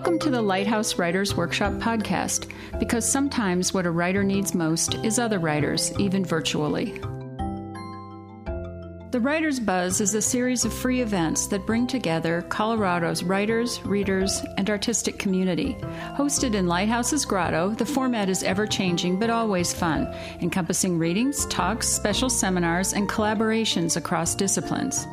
Welcome to the Lighthouse Writers Workshop podcast, because sometimes what a writer needs most is other writers, even virtually. The Writer's Buzz is a series of free events that bring together Colorado's writers, readers, and artistic community. Hosted in Lighthouse's Grotto, the format is ever changing but always fun, encompassing readings, talks, special seminars, and collaborations across disciplines.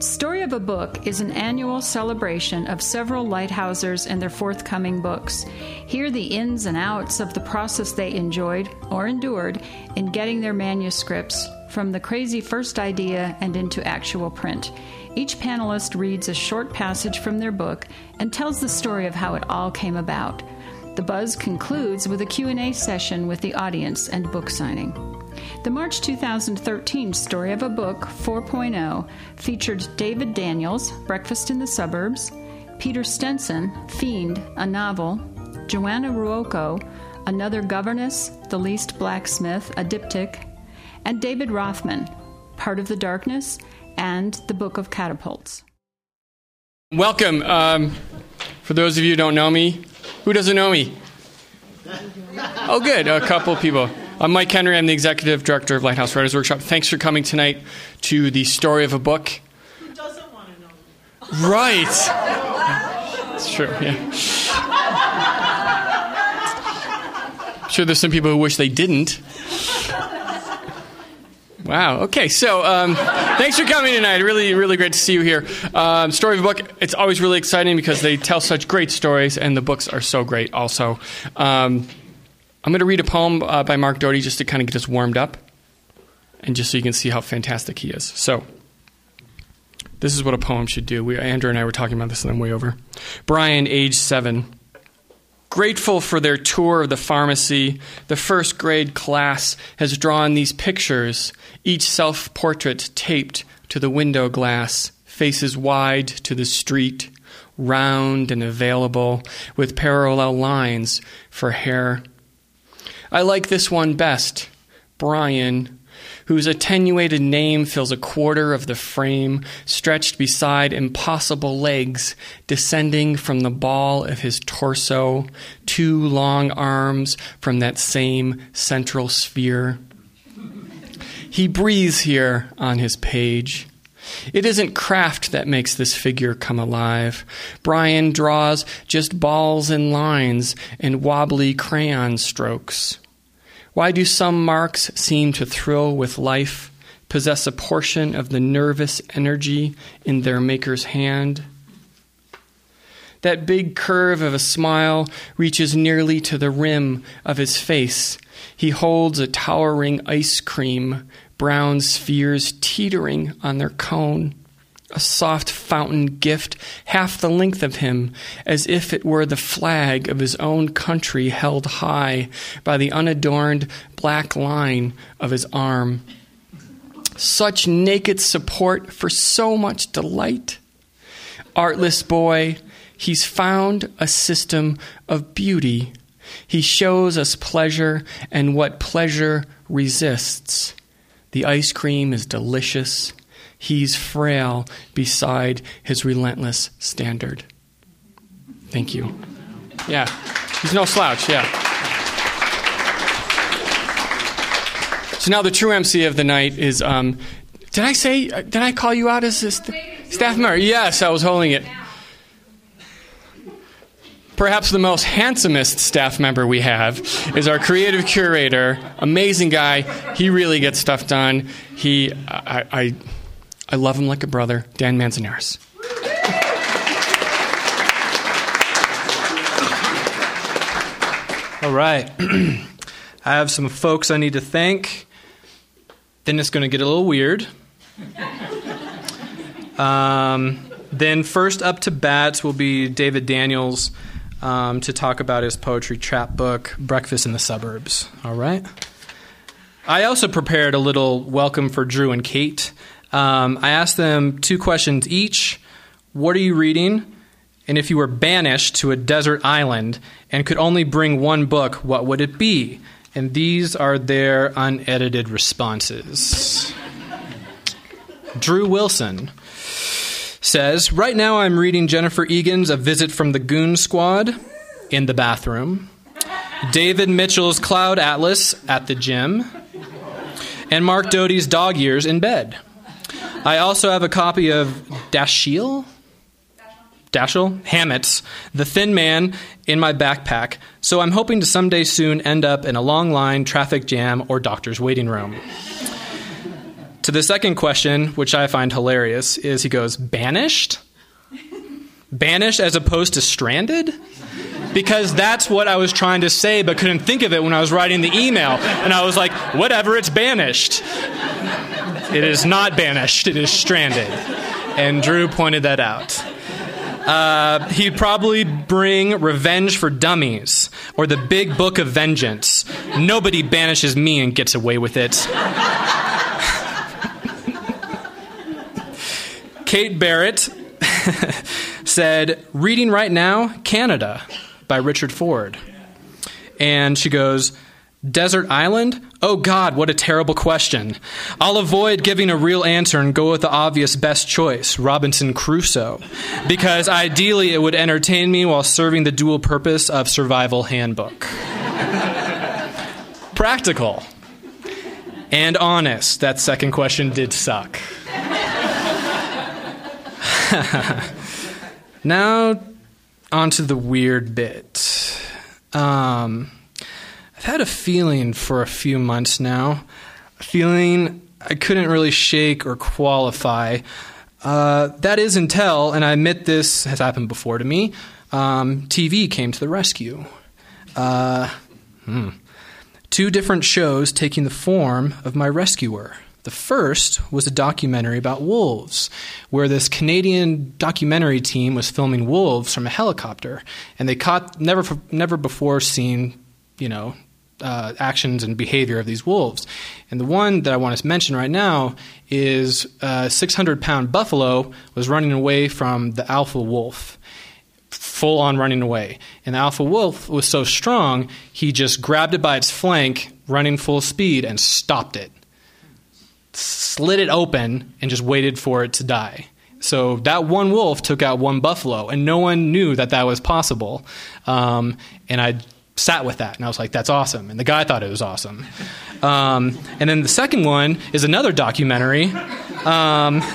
Story of a Book is an annual celebration of several Lighthousers and their forthcoming books. Hear the ins and outs of the process they enjoyed or endured in getting their manuscripts from the crazy first idea and into actual print. Each panelist reads a short passage from their book and tells the story of how it all came about. The buzz concludes with a Q&A session with the audience and book signing. The March 2013 Story of a Book 4.0 featured David Daniels, Breakfast in the Suburbs, Peter Stenson, Fiend, a novel, Joanna Ruocco, Another Governess, The Least Blacksmith, a diptych, and David Rothman, Part of the Darkness, and The Book of Catapults. Welcome. Um, for those of you who don't know me, who doesn't know me? Oh, good. A couple people. I'm Mike Henry. I'm the executive director of Lighthouse Writers Workshop. Thanks for coming tonight to the story of a book. Who doesn't want to know? Right. It's true. Yeah. I'm sure there's some people who wish they didn't. Wow. Okay. So, um, thanks for coming tonight. Really, really great to see you here. Um, story of a book. It's always really exciting because they tell such great stories, and the books are so great. Also, um, I'm going to read a poem uh, by Mark Doty just to kind of get us warmed up, and just so you can see how fantastic he is. So, this is what a poem should do. We, Andrew and I were talking about this, and then way over. Brian, age seven. Grateful for their tour of the pharmacy, the first grade class has drawn these pictures, each self portrait taped to the window glass, faces wide to the street, round and available, with parallel lines for hair. I like this one best, Brian, whose attenuated name fills a quarter of the frame, stretched beside impossible legs, descending from the ball of his torso, two long arms from that same central sphere. He breathes here on his page. It isn't craft that makes this figure come alive. Brian draws just balls and lines and wobbly crayon strokes. Why do some marks seem to thrill with life, possess a portion of the nervous energy in their maker's hand? That big curve of a smile reaches nearly to the rim of his face. He holds a towering ice cream, brown spheres teetering on their cone a soft fountain gift half the length of him, as if it were the flag of his own country held high by the unadorned black line of his arm. Such naked support for so much delight. Artless boy, he's found a system of beauty. He shows us pleasure and what pleasure resists. The ice cream is delicious He's frail beside his relentless standard. Thank you. Yeah, he's no slouch, yeah. So now the true MC of the night is. Um, did I say? Uh, did I call you out as st- staff member? Yes, I was holding it. Perhaps the most handsomest staff member we have is our creative curator. Amazing guy. He really gets stuff done. He, I, I I love him like a brother, Dan Manzanares. All right. I have some folks I need to thank. Then it's going to get a little weird. Um, then, first up to bat will be David Daniels um, to talk about his poetry chapbook, Breakfast in the Suburbs. All right. I also prepared a little welcome for Drew and Kate. Um, I asked them two questions each What are you reading? And if you were banished to a desert island and could only bring one book, what would it be? And these are their unedited responses. Drew Wilson. says, Right now I'm reading Jennifer Egan's A Visit from the Goon Squad in the bathroom, David Mitchell's Cloud Atlas at the gym, and Mark Doty's Dog Years in bed. I also have a copy of Dashiell? Dashiell Hammett's The Thin Man in my backpack, so I'm hoping to someday soon end up in a long line, traffic jam, or doctor's waiting room. To the second question, which I find hilarious, is he goes, Banished? Banished as opposed to stranded? Because that's what I was trying to say, but couldn't think of it when I was writing the email. And I was like, whatever, it's banished. It is not banished, it is stranded. And Drew pointed that out. Uh, he'd probably bring Revenge for Dummies or the Big Book of Vengeance. Nobody banishes me and gets away with it. Kate Barrett said, Reading right now, Canada by Richard Ford. And she goes, Desert Island? Oh God, what a terrible question. I'll avoid giving a real answer and go with the obvious best choice, Robinson Crusoe, because ideally it would entertain me while serving the dual purpose of survival handbook. Practical and honest. That second question did suck. now, onto the weird bit. Um, I've had a feeling for a few months now, a feeling I couldn't really shake or qualify. Uh, that is until, and I admit this has happened before to me, um, TV came to the rescue. Uh, hmm. Two different shows taking the form of my rescuer. The first was a documentary about wolves, where this Canadian documentary team was filming wolves from a helicopter, and they caught never never before seen, you know, uh, actions and behavior of these wolves. And the one that I want to mention right now is a 600 pound buffalo was running away from the alpha wolf, full on running away. And the alpha wolf was so strong, he just grabbed it by its flank, running full speed, and stopped it slit it open and just waited for it to die. So that one wolf took out one buffalo, and no one knew that that was possible. Um, and I sat with that, and I was like, "That's awesome." And the guy thought it was awesome. Um, and then the second one is another documentary. Um,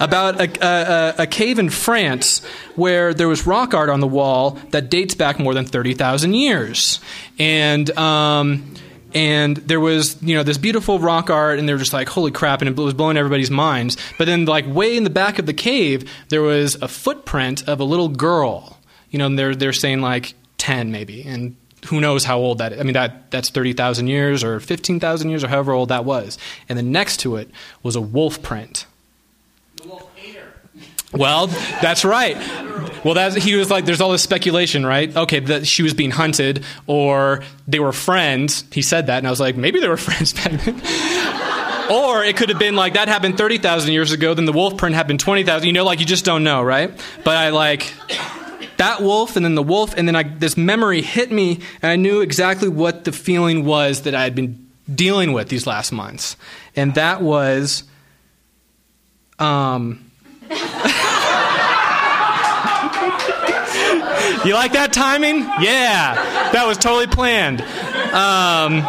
about a, a, a, cave in France where there was rock art on the wall that dates back more than 30,000 years. And um, and there was you know this beautiful rock art and they were just like holy crap and it was blowing everybody's minds but then like way in the back of the cave there was a footprint of a little girl you know and they're they're saying like 10 maybe and who knows how old that is. I mean that that's 30,000 years or 15,000 years or however old that was and then next to it was a wolf print the wolf ate. Well, that's right. Well, that he was like, there's all this speculation, right? Okay, that she was being hunted, or they were friends. He said that, and I was like, maybe they were friends back then. or it could have been like that happened 30,000 years ago, then the wolf print happened 20,000. You know, like you just don't know, right? But I like that wolf, and then the wolf, and then I, this memory hit me, and I knew exactly what the feeling was that I had been dealing with these last months, and that was. Um, you like that timing? Yeah, that was totally planned. Um,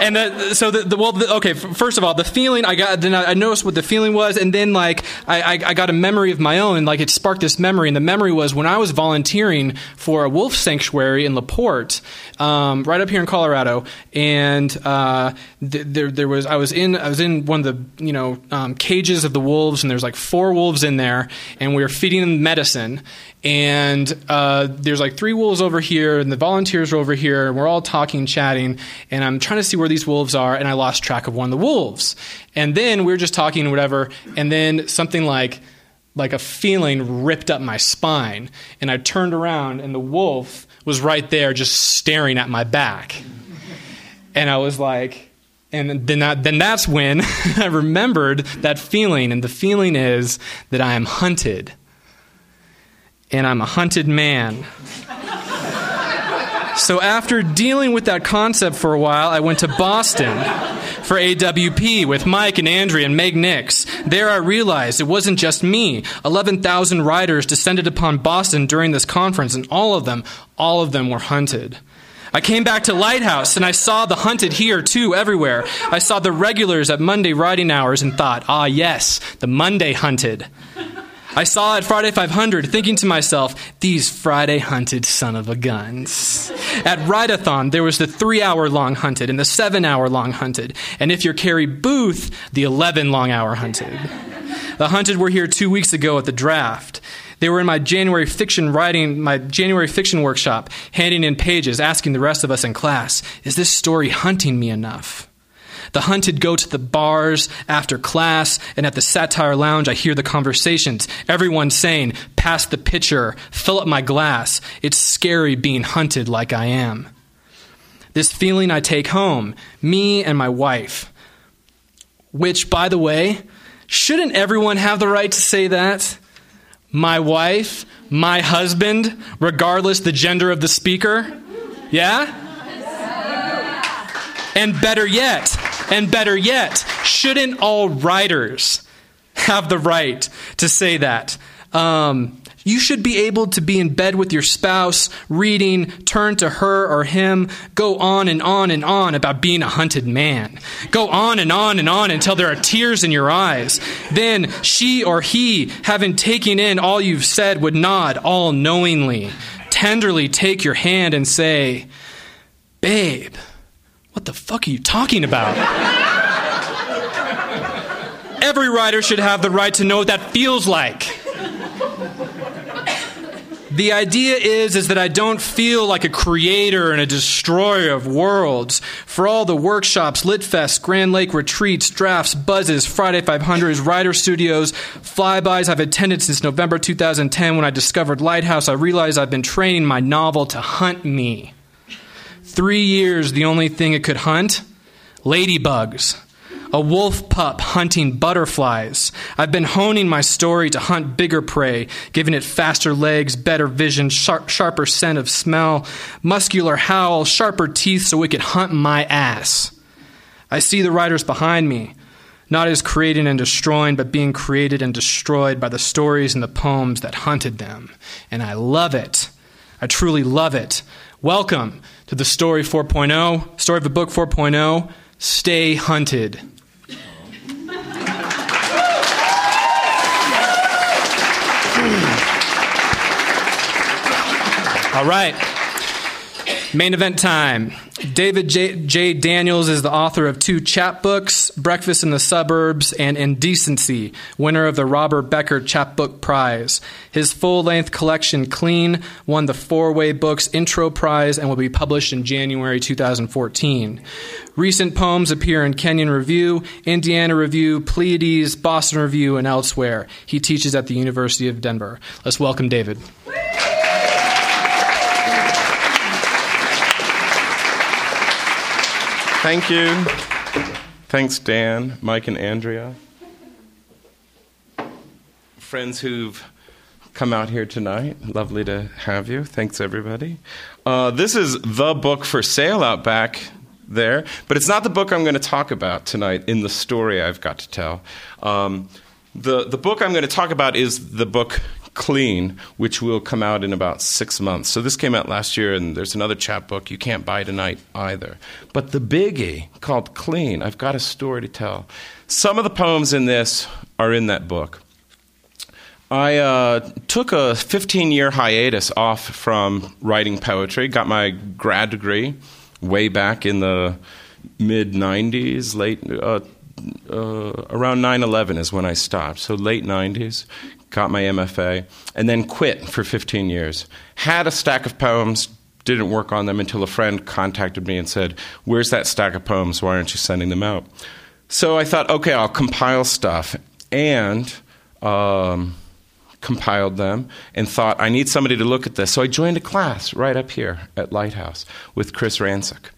and the, so the, the well, the, okay. First of all, the feeling I got, then I noticed what the feeling was, and then like I, I, I, got a memory of my own, and like it sparked this memory. And the memory was when I was volunteering for a wolf sanctuary in Laporte, um, right up here in Colorado, and uh, th- there there was I was in I was in one of the you know um, cages of the wolves, and there's like four wolves in there, and we were feeding them medicine, and uh, there's like three wolves over here, and the volunteers are over here, and we're all talking, chatting, and I'm trying to see where these wolves are, and I lost track of one of the wolves. And then we are just talking, whatever, and then something like like a feeling ripped up my spine, and I turned around, and the wolf was right there, just staring at my back, and I was like. And then, that, then that's when I remembered that feeling, and the feeling is that I am hunted and I'm a hunted man. So, after dealing with that concept for a while, I went to Boston for AWP with Mike and Andrea and Meg Nix There I realized it wasn't just me. 11,000 riders descended upon Boston during this conference, and all of them, all of them were hunted. I came back to Lighthouse and I saw the hunted here too everywhere. I saw the regulars at Monday riding hours and thought, ah, yes, the Monday hunted. I saw at Friday 500 thinking to myself, these Friday hunted son of a guns. At Write-a-thon, there was the three hour long hunted and the seven hour long hunted. And if you're Carrie Booth, the 11 long hour hunted. The hunted were here two weeks ago at the draft. They were in my January fiction writing, my January fiction workshop, handing in pages, asking the rest of us in class, is this story hunting me enough? The hunted go to the bars after class, and at the satire lounge, I hear the conversations. Everyone saying, Pass the pitcher, fill up my glass. It's scary being hunted like I am. This feeling I take home, me and my wife. Which, by the way, shouldn't everyone have the right to say that? My wife, my husband, regardless the gender of the speaker? Yeah? And better yet, and better yet, shouldn't all writers have the right to say that? Um, you should be able to be in bed with your spouse, reading, turn to her or him, go on and on and on about being a hunted man. Go on and on and on until there are tears in your eyes. Then she or he, having taken in all you've said, would nod all knowingly, tenderly take your hand and say, Babe, what the fuck are you talking about? Every writer should have the right to know what that feels like. The idea is, is that I don't feel like a creator and a destroyer of worlds. For all the workshops, Litfest, Grand Lake retreats, drafts, buzzes, Friday 500s, writer studios, flybys I've attended since November 2010 when I discovered Lighthouse, I realized I've been training my novel to hunt me. Three years, the only thing it could hunt? Ladybugs. A wolf pup hunting butterflies. I've been honing my story to hunt bigger prey, giving it faster legs, better vision, sharp, sharper scent of smell, muscular howl, sharper teeth so it could hunt my ass. I see the writers behind me, not as creating and destroying, but being created and destroyed by the stories and the poems that hunted them. And I love it. I truly love it. Welcome to the Story 4.0, Story of the Book 4.0, Stay Hunted. All right. Main event time. David J. J. Daniels is the author of two chapbooks, Breakfast in the Suburbs and Indecency, winner of the Robert Becker Chapbook Prize. His full length collection, Clean, won the Four Way Books Intro Prize and will be published in January 2014. Recent poems appear in Kenyon Review, Indiana Review, Pleiades, Boston Review, and elsewhere. He teaches at the University of Denver. Let's welcome David. Thank you. Thanks, Dan, Mike, and Andrea. Friends who've come out here tonight, lovely to have you. Thanks, everybody. Uh, this is the book for sale out back there, but it's not the book I'm going to talk about tonight in the story I've got to tell. Um, the, the book I'm going to talk about is the book Clean, which will come out in about six months. So this came out last year, and there's another chapbook you can't buy tonight either. But the biggie called Clean, I've got a story to tell. Some of the poems in this are in that book. I uh, took a 15 year hiatus off from writing poetry, got my grad degree way back in the mid 90s, late. Uh, uh, around 9 11 is when I stopped. So late 90s got my MFA, and then quit for 15 years. Had a stack of poems, didn't work on them until a friend contacted me and said, Where's that stack of poems? Why aren't you sending them out? So I thought, okay, I'll compile stuff. And um, compiled them and thought, I need somebody to look at this. So I joined a class right up here at Lighthouse with Chris Ransick,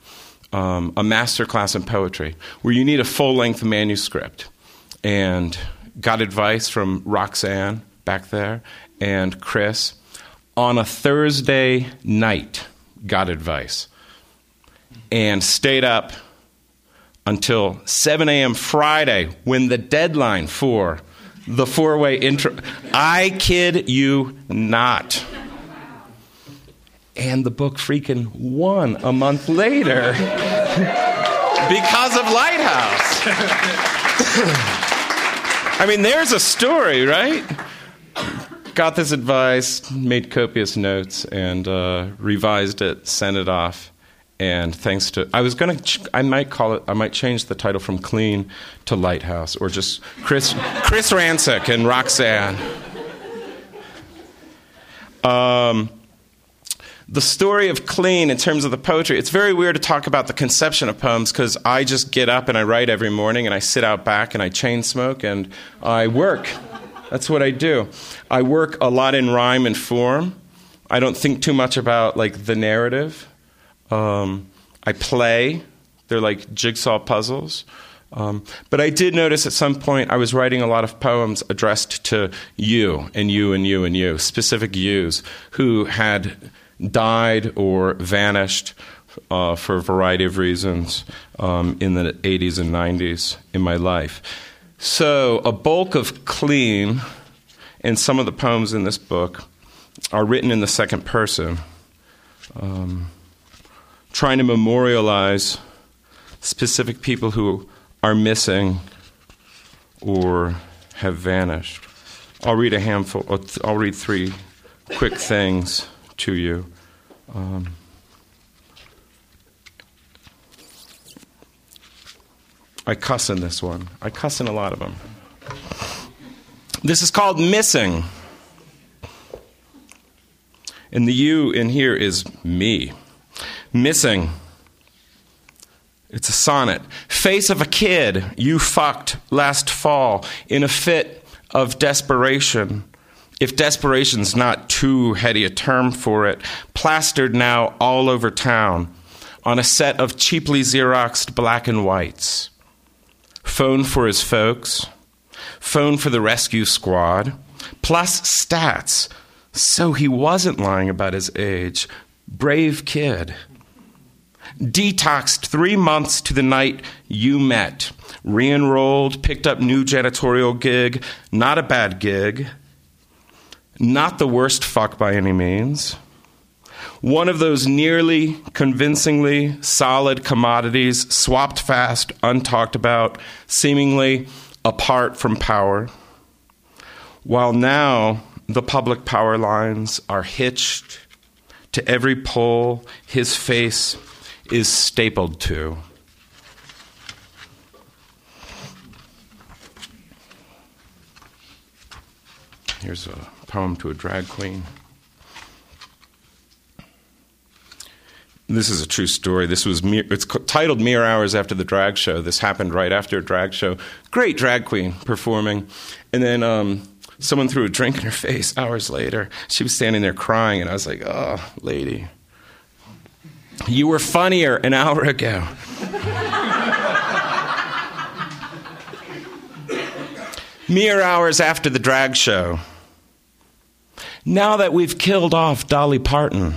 um, a master class in poetry, where you need a full length manuscript. And got advice from Roxanne back there and Chris. On a Thursday night, got advice and stayed up until 7 a.m. Friday when the deadline for the four way intro. I kid you not. And the book freaking won a month later because of Lighthouse. I mean, there's a story, right? Got this advice, made copious notes, and uh, revised it, sent it off and thanks to I was gonna I might call it I might change the title from Clean to Lighthouse or just Chris Chris Ransick and Roxanne. Um, the story of Clean in terms of the poetry, it's very weird to talk about the conception of poems because I just get up and I write every morning and I sit out back and I chain smoke and I work. That's what I do. I work a lot in rhyme and form. I don't think too much about like the narrative. Um, I play. They're like jigsaw puzzles. Um, but I did notice at some point I was writing a lot of poems addressed to you and you and you and you, specific yous who had died or vanished uh, for a variety of reasons um, in the 80s and 90s in my life. So, a bulk of clean and some of the poems in this book are written in the second person. Um, trying to memorialize specific people who are missing or have vanished. I'll read a handful, I'll read three quick things to you. Um, I cuss in this one. I cuss in a lot of them. This is called Missing. And the you in here is me. Missing. It's a sonnet. Face of a kid you fucked last fall in a fit of desperation. If desperation's not too heady a term for it, plastered now all over town on a set of cheaply Xeroxed black and whites. Phone for his folks, phone for the rescue squad, plus stats. So he wasn't lying about his age. Brave kid detoxed three months to the night you met, re enrolled, picked up new janitorial gig, not a bad gig, not the worst fuck by any means. One of those nearly convincingly solid commodities swapped fast, untalked about, seemingly apart from power. While now the public power lines are hitched to every pole, his face is stapled to. Here's a poem to a drag queen. This is a true story. This was it's titled "Mere Hours After the Drag Show." This happened right after a drag show. Great drag queen performing, and then um, someone threw a drink in her face. Hours later, she was standing there crying, and I was like, "Oh, lady." You were funnier an hour ago. Mere hours after the drag show. Now that we've killed off Dolly Parton,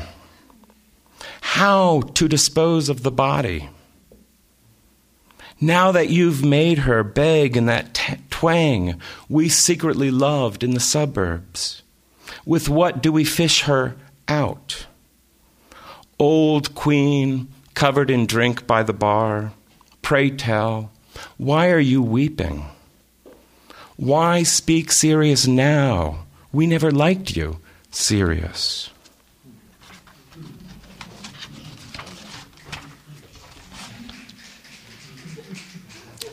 how to dispose of the body? Now that you've made her beg in that t- twang we secretly loved in the suburbs, with what do we fish her out? Old queen, covered in drink by the bar, pray tell, why are you weeping? Why speak serious now? We never liked you serious.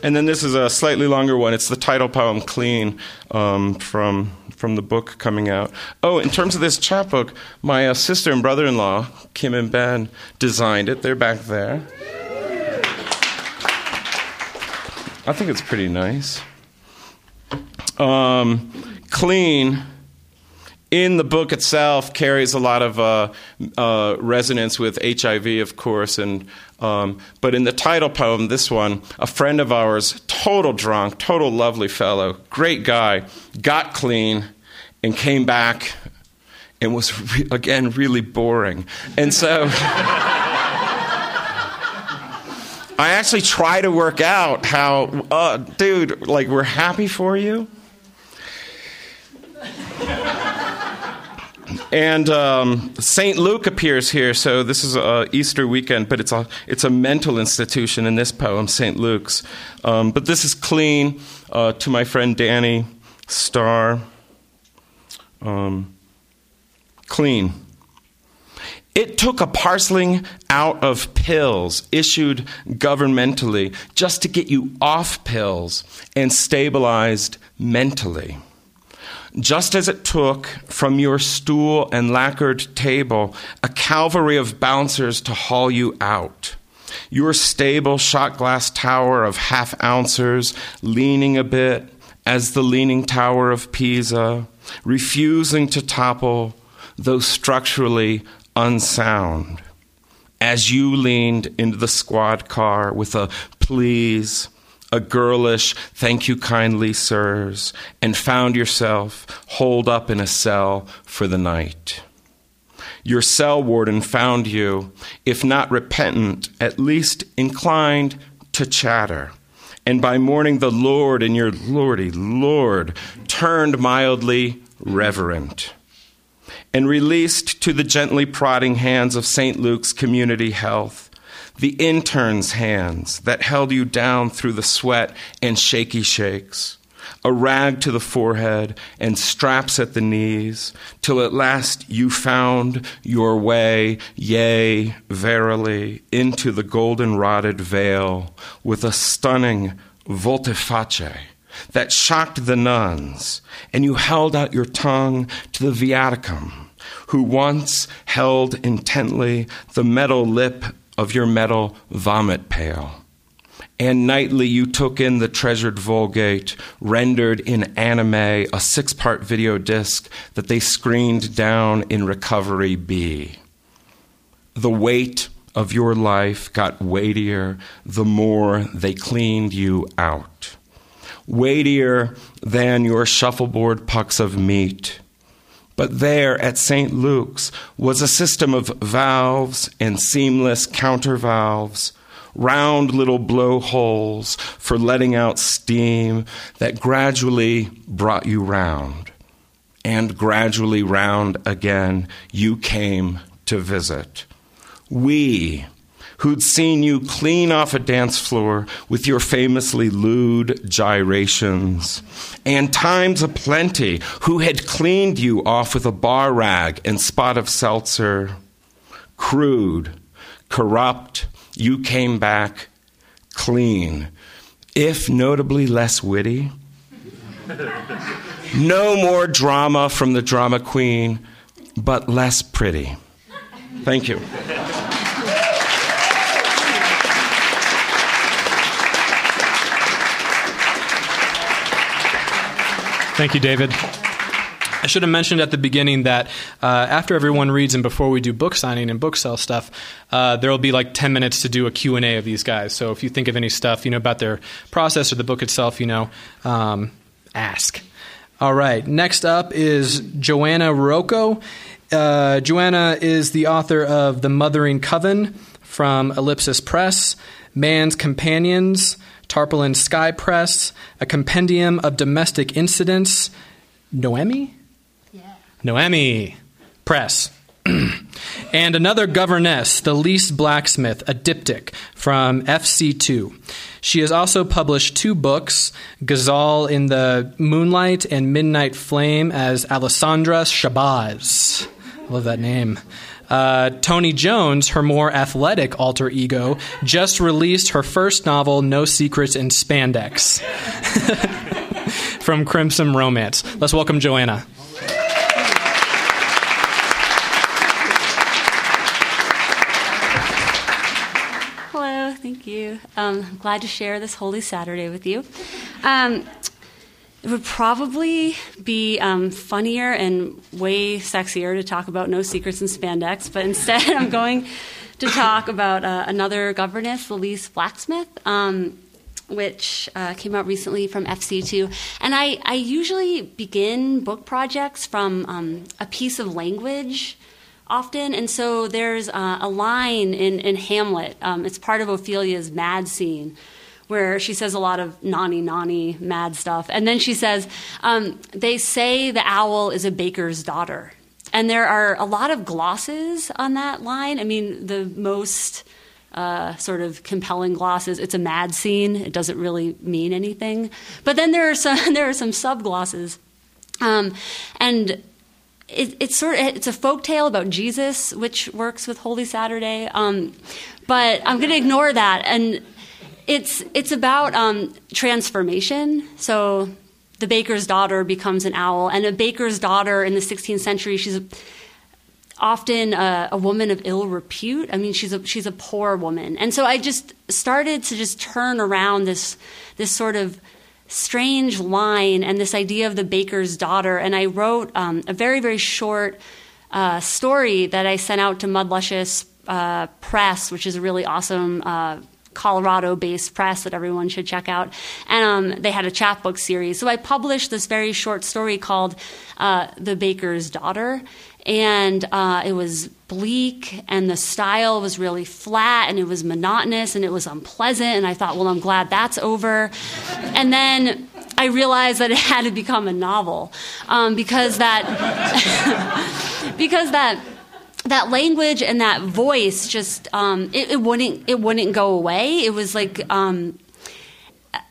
And then this is a slightly longer one. It's the title poem, Clean, um, from from the book coming out. Oh, in terms of this chapbook, my uh, sister and brother in law, Kim and Ben, designed it. They're back there. I think it's pretty nice. Um, clean in the book itself carries a lot of uh, uh, resonance with HIV, of course, and um, but in the title poem, this one, a friend of ours, total drunk, total lovely fellow, great guy, got clean, and came back and was re- again really boring. And so I actually try to work out how, uh, dude, like we're happy for you. And um, St. Luke appears here, so this is a Easter weekend, but it's a it's a mental institution in this poem, St. Luke's. Um, but this is clean uh, to my friend Danny Starr. Um, clean. It took a parceling out of pills issued governmentally just to get you off pills and stabilized mentally. Just as it took from your stool and lacquered table a cavalry of bouncers to haul you out. Your stable shot glass tower of half ouncers leaning a bit as the leaning tower of Pisa, refusing to topple, though structurally unsound. As you leaned into the squad car with a please, a girlish thank you kindly, sirs, and found yourself holed up in a cell for the night. Your cell warden found you, if not repentant, at least inclined to chatter. And by morning, the Lord and your Lordy Lord turned mildly reverent and released to the gently prodding hands of St. Luke's Community Health the intern's hands that held you down through the sweat and shaky shakes, a rag to the forehead and straps at the knees, till at last you found your way, yea, verily, into the golden rodded veil with a stunning volte that shocked the nuns, and you held out your tongue to the viaticum, who once held intently the metal lip of your metal vomit pail. And nightly you took in the treasured Vulgate, rendered in anime, a six part video disc that they screened down in Recovery B. The weight of your life got weightier the more they cleaned you out. Weightier than your shuffleboard pucks of meat but there at St. Luke's was a system of valves and seamless counter valves, round little blowholes for letting out steam that gradually brought you round. And gradually round again, you came to visit. We, who'd seen you clean off a dance floor with your famously lewd gyrations, and times aplenty, who had cleaned you off with a bar rag and spot of seltzer. Crude, corrupt, you came back clean, if notably less witty. No more drama from the drama queen, but less pretty. Thank you. Thank you, David. I should have mentioned at the beginning that uh, after everyone reads and before we do book signing and book sale stuff, uh, there will be like 10 minutes to do a Q&A of these guys. So if you think of any stuff, you know, about their process or the book itself, you know, um, ask. All right. Next up is Joanna Ruocco. Uh, Joanna is the author of The Mothering Coven from Ellipsis Press, Man's Companions, Tarpaulin Sky Press, a compendium of domestic incidents. Noemi? Yeah. Noemi Press. and another governess, the least blacksmith, a diptych from FC2. She has also published two books Ghazal in the Moonlight and Midnight Flame as Alessandra Shabazz. I love that name. Uh, Toni Jones, her more athletic alter ego, just released her first novel, No Secrets in Spandex, from Crimson Romance. Let's welcome Joanna. Hello, thank you. Um, I'm glad to share this Holy Saturday with you. Um, it would probably be um, funnier and way sexier to talk about no secrets in spandex, but instead I'm going to talk about uh, another governess, Elise Blacksmith, um, which uh, came out recently from FC2. And I, I usually begin book projects from um, a piece of language often. And so there's uh, a line in, in Hamlet, um, it's part of Ophelia's mad scene. Where she says a lot of nani nani mad stuff. And then she says, um, They say the owl is a baker's daughter. And there are a lot of glosses on that line. I mean, the most uh, sort of compelling glosses. It's a mad scene. It doesn't really mean anything. But then there are some there are some sub glosses, um, and it, it's sort of it's a folk tale about Jesus, which works with Holy Saturday. Um, but I'm going to ignore that, and it's it's about um, transformation. So the baker's daughter becomes an owl, and a baker's daughter in the 16th century, she's often a, a, woman of ill repute. I mean, she's a she's a poor woman, and so I just started to just turn around this this sort of strange line and this idea of the baker's daughter, and I wrote um, a very very short uh, story that I sent out to Mud Luscious uh, Press, which is a really awesome. Uh, Colorado based press that everyone should check out. And um, they had a chapbook series. So I published this very short story called uh, The Baker's Daughter and uh, it was bleak and the style was really flat and it was monotonous and it was unpleasant and i thought well i'm glad that's over and then i realized that it had to become a novel um, because that because that that language and that voice just um, it, it, wouldn't it wouldn't go away it was like um,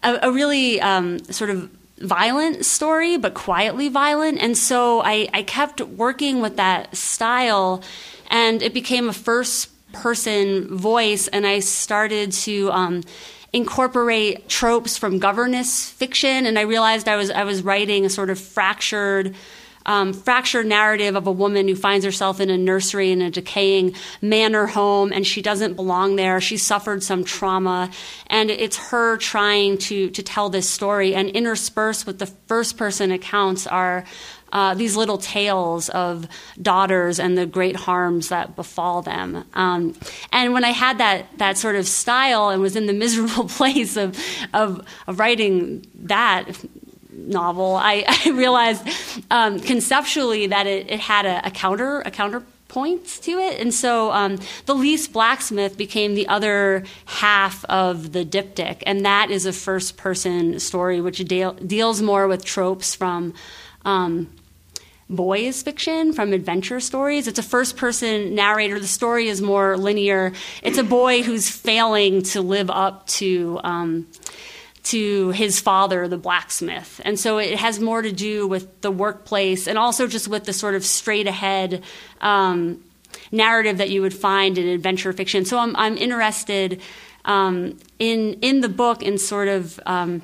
a, a, really um, sort of violent story, but quietly violent. And so I, I kept working with that style, and it became a first person voice, and I started to. Um, incorporate tropes from governess fiction and I realized I was I was writing a sort of fractured um, fractured narrative of a woman who finds herself in a nursery in a decaying manor home and she doesn't belong there. She suffered some trauma, and it's her trying to to tell this story. And interspersed with the first person accounts are uh, these little tales of daughters and the great harms that befall them. Um, and when I had that that sort of style and was in the miserable place of of, of writing that novel, I, I realized um, conceptually that it, it had a, a, counter a counterpoint to it, and so um, the least blacksmith became the other half of the diptych, and that is a first person story which de- deals more with tropes from. Um, boys fiction from adventure stories. It's a first person narrator. The story is more linear. It's a boy who's failing to live up to um, to his father, the blacksmith. And so it has more to do with the workplace and also just with the sort of straight ahead um, narrative that you would find in adventure fiction. So I'm, I'm interested um, in, in the book in sort of. Um,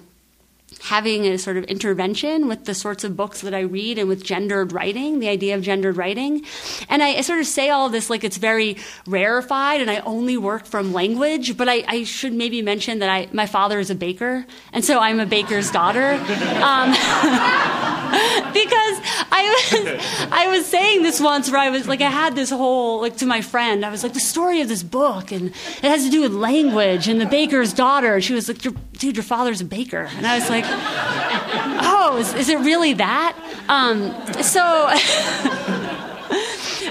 having a sort of intervention with the sorts of books that I read and with gendered writing, the idea of gendered writing. And I, I sort of say all this like it's very rarefied and I only work from language, but I, I, should maybe mention that I, my father is a baker, and so I'm a baker's daughter. Um, because I was, I was saying this once where I was like, I had this whole, like to my friend, I was like, the story of this book, and it has to do with language and the baker's daughter. She was like, dude, your father's a baker. And I was like, oh, is, is it really that? Um, so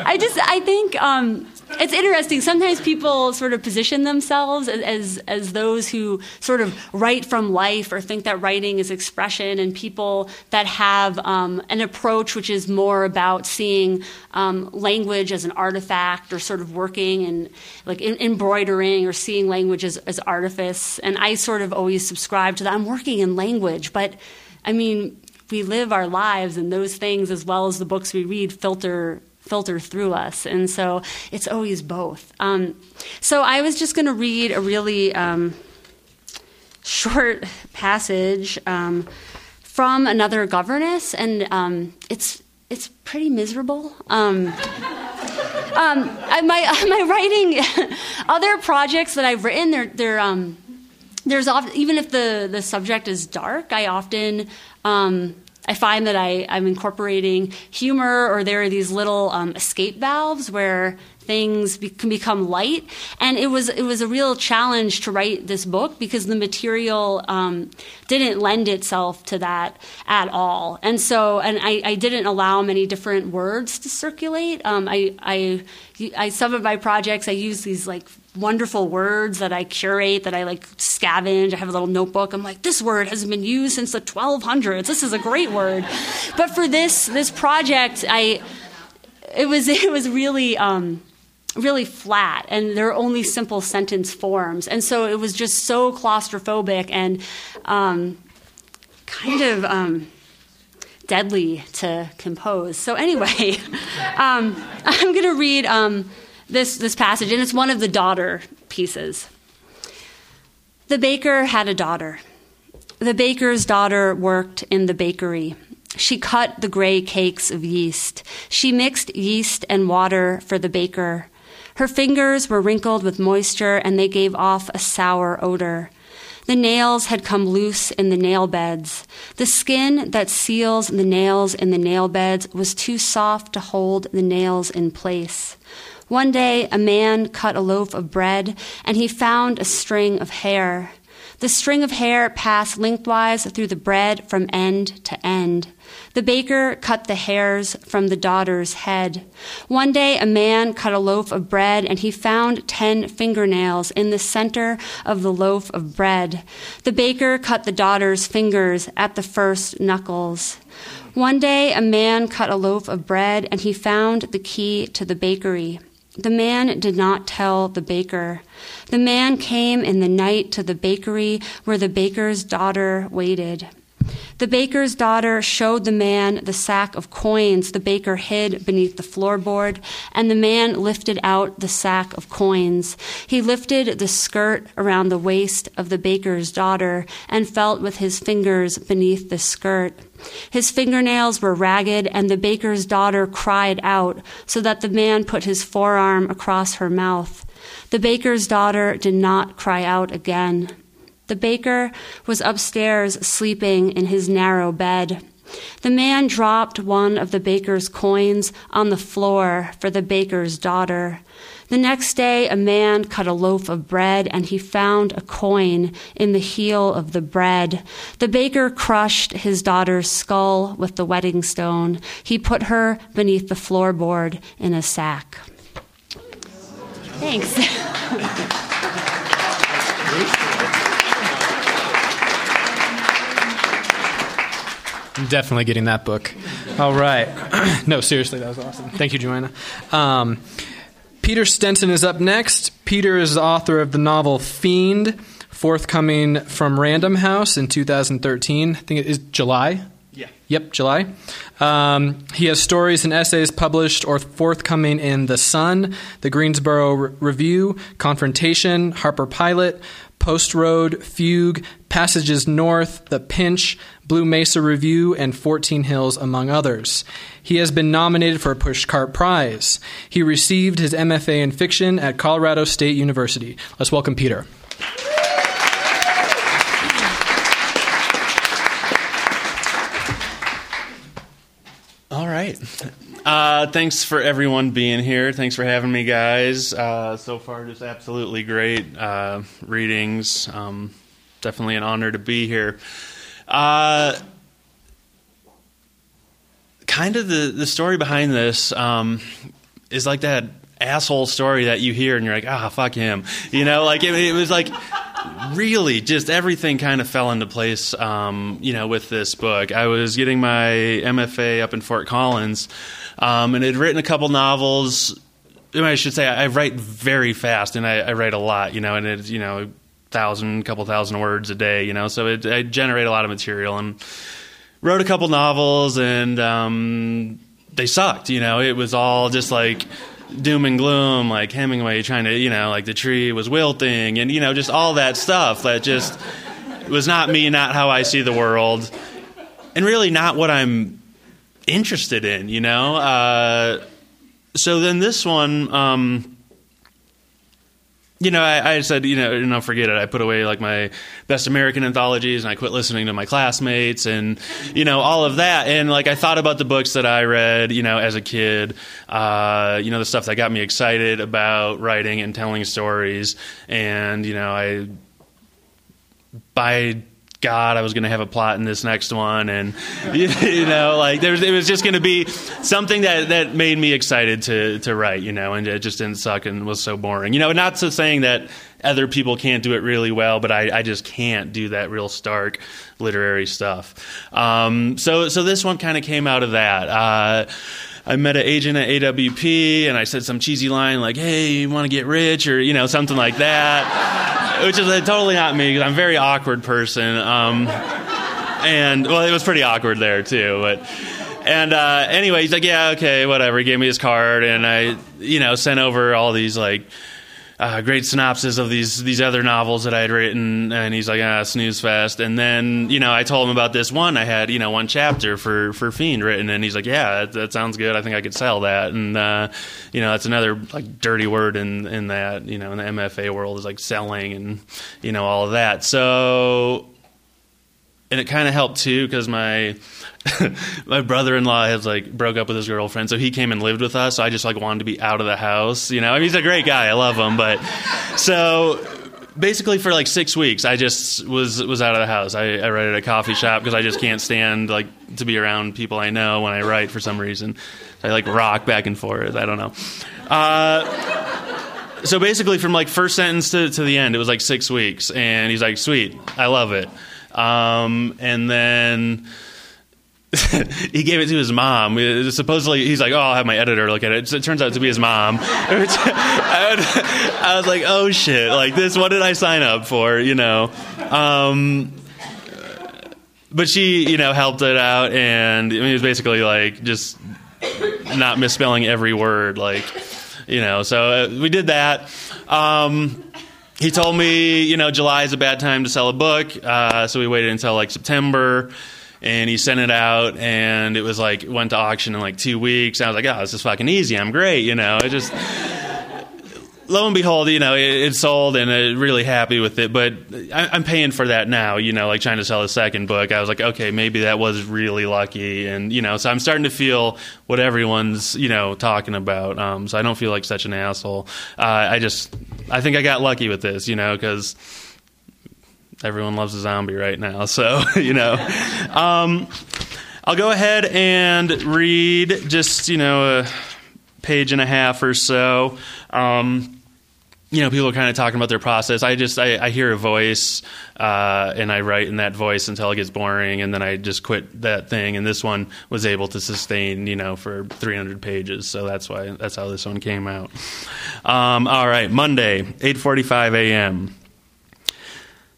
I just, I think um, it's interesting. Sometimes people sort of position themselves as, as, as those who sort of write from life or think that writing is expression, and people that have um, an approach which is more about seeing um, language as an artifact or sort of working and like in, embroidering or seeing language as, as artifice. And I sort of always subscribe to that. I'm working in language, but I mean, we live our lives, and those things, as well as the books we read, filter filter through us. And so it's always both. Um, so I was just going to read a really um, short passage um, from another governess, and um, it's it's pretty miserable. Um, um, my my writing, other projects that I've written, they're they're there's often, even if the the subject is dark, I often I find that I, I'm incorporating humor, or there are these little um, escape valves where things be- can become light. And it was it was a real challenge to write this book because the material um, didn't lend itself to that at all. And so, and I, I didn't allow many different words to circulate. Um, I, I, I some of my projects I use these like wonderful words that I curate, that I like scavenge. I have a little notebook. I'm like, this word hasn't been used since the 1200s. This is a great word. But for this this project, I it was it was really. Um, really flat and they're only simple sentence forms. And so it was just so claustrophobic and um, kind of um, deadly to compose. So anyway um, i'm going to read um, this, this passage and it's one of the daughter pieces. The baker had a daughter. The baker's daughter worked in the bakery. She cut the gray cakes of yeast. She mixed yeast and water for the baker. Her fingers were wrinkled with moisture and they gave off a sour odor. The nails had come loose in the nail beds. The skin that seals the nails in the nail beds was too soft to hold the nails in place. One day, a man cut a loaf of bread and he found a string of hair. The string of hair passed lengthwise through the bread from end to end. The baker cut the hairs from the daughter's head. One day, a man cut a loaf of bread and he found ten fingernails in the center of the loaf of bread. The baker cut the daughter's fingers at the first knuckles. One day, a man cut a loaf of bread and he found the key to the bakery. The man did not tell the baker. The man came in the night to the bakery where the baker's daughter waited. The baker's daughter showed the man the sack of coins the baker hid beneath the floorboard, and the man lifted out the sack of coins. He lifted the skirt around the waist of the baker's daughter and felt with his fingers beneath the skirt. His fingernails were ragged, and the baker's daughter cried out, so that the man put his forearm across her mouth. The baker's daughter did not cry out again. The baker was upstairs sleeping in his narrow bed. The man dropped one of the baker's coins on the floor for the baker's daughter. The next day, a man cut a loaf of bread and he found a coin in the heel of the bread. The baker crushed his daughter's skull with the wedding stone. He put her beneath the floorboard in a sack. Thanks. I'm definitely getting that book. All right. no, seriously, that was awesome. Thank you, Joanna. Um, Peter Stenson is up next. Peter is the author of the novel Fiend, forthcoming from Random House in 2013. I think it is July. Yeah. Yep, July. Um, he has stories and essays published or forthcoming in The Sun, The Greensboro Re- Review, Confrontation, Harpur Palate, Post Road, Fugue, Passages North, The Pinch, Blue Mesa Review, and 14 Hills, among others. He has been nominated for a Pushcart Prize. He received his MFA in fiction at Colorado State University. Let's welcome Peter. All right. Uh, thanks for everyone being here. Thanks for having me, guys. Uh, so far, just absolutely great uh, readings. Um, definitely an honor to be here. Uh, kind of the, the story behind this um, is like that asshole story that you hear and you're like, ah, fuck him. You know, like it, it was like really just everything kind of fell into place, um, you know, with this book. I was getting my MFA up in Fort Collins um, and had written a couple novels. I should say I write very fast and I, I write a lot, you know, and it's, you know, thousand, couple thousand words a day, you know, so it, I generate a lot of material and wrote a couple novels and um, they sucked, you know, it was all just like doom and gloom, like Hemingway trying to, you know, like the tree was wilting and, you know, just all that stuff that just was not me, not how I see the world, and really not what I'm interested in, you know? Uh, so then this one, um, you know, I, I said, you know, you know, forget it. I put away like my best American anthologies, and I quit listening to my classmates, and you know, all of that. And like, I thought about the books that I read, you know, as a kid. Uh, you know, the stuff that got me excited about writing and telling stories, and you know, I by God, I was going to have a plot in this next one, and you know, like there was, it was just going to be something that that made me excited to to write, you know, and it just didn't suck and was so boring, you know. Not so saying that other people can't do it really well, but I, I just can't do that real stark literary stuff. Um, so so this one kind of came out of that. Uh, I met an agent at AWP and I said some cheesy line like, "Hey, you want to get rich?" or you know something like that which is totally not me because I'm a very awkward person. Um, and well, it was pretty awkward there too. But and uh, anyway, he's like, yeah, okay, whatever. He gave me his card, and I, you know, sent over all these like uh, great synopsis of these these other novels that I had written, and he's like, ah, snooze fest. And then you know, I told him about this one I had, you know, one chapter for for Fiend written, and he's like, yeah, that, that sounds good. I think I could sell that. And uh, you know, that's another like dirty word in in that you know in the MFA world is like selling and you know all of that. So, and it kind of helped too because my my brother-in-law has like broke up with his girlfriend, so he came and lived with us. So I just like wanted to be out of the house. You know, I mean, he's a great guy. I love him, but so basically for like six weeks, I just was was out of the house. I, I write at a coffee shop because I just can't stand like to be around people I know when I write for some reason. I like rock back and forth. I don't know. Uh, so basically, from like first sentence to, to the end, it was like six weeks, and he's like, "Sweet, I love it." Um, and then he gave it to his mom. Supposedly, he's like, "Oh, I'll have my editor look at it." It turns out to be his mom. I was like, "Oh shit! Like this? What did I sign up for?" You know. Um, but she, you know, helped it out, and I mean, it was basically like just not misspelling every word, like you know. So uh, we did that. Um, he told me, you know, July is a bad time to sell a book, uh, so we waited until like September and he sent it out and it was like went to auction in like two weeks. I was like, oh, this is fucking easy. I'm great, you know. It just lo and behold, you know, it, it sold and I'm really happy with it. But I, am paying for that now, you know, like trying to sell a second book. I was like, okay, maybe that was really lucky, and you know, so I'm starting to feel what everyone's you know talking about. Um, so I don't feel like such an asshole. Uh, I just, I think I got lucky with this, you know, because everyone loves a zombie right now. So, you know, um, I'll go ahead and read just, you know, a page and a half or so. Um, you know, people are kind of talking about their process. I just, I, I hear a voice uh, and I write in that voice until it gets boring, and then I just quit that thing. And this one was able to sustain, you know, for 300 pages. So that's why, that's how this one came out. Um, all right, Monday, 8:45 a.m.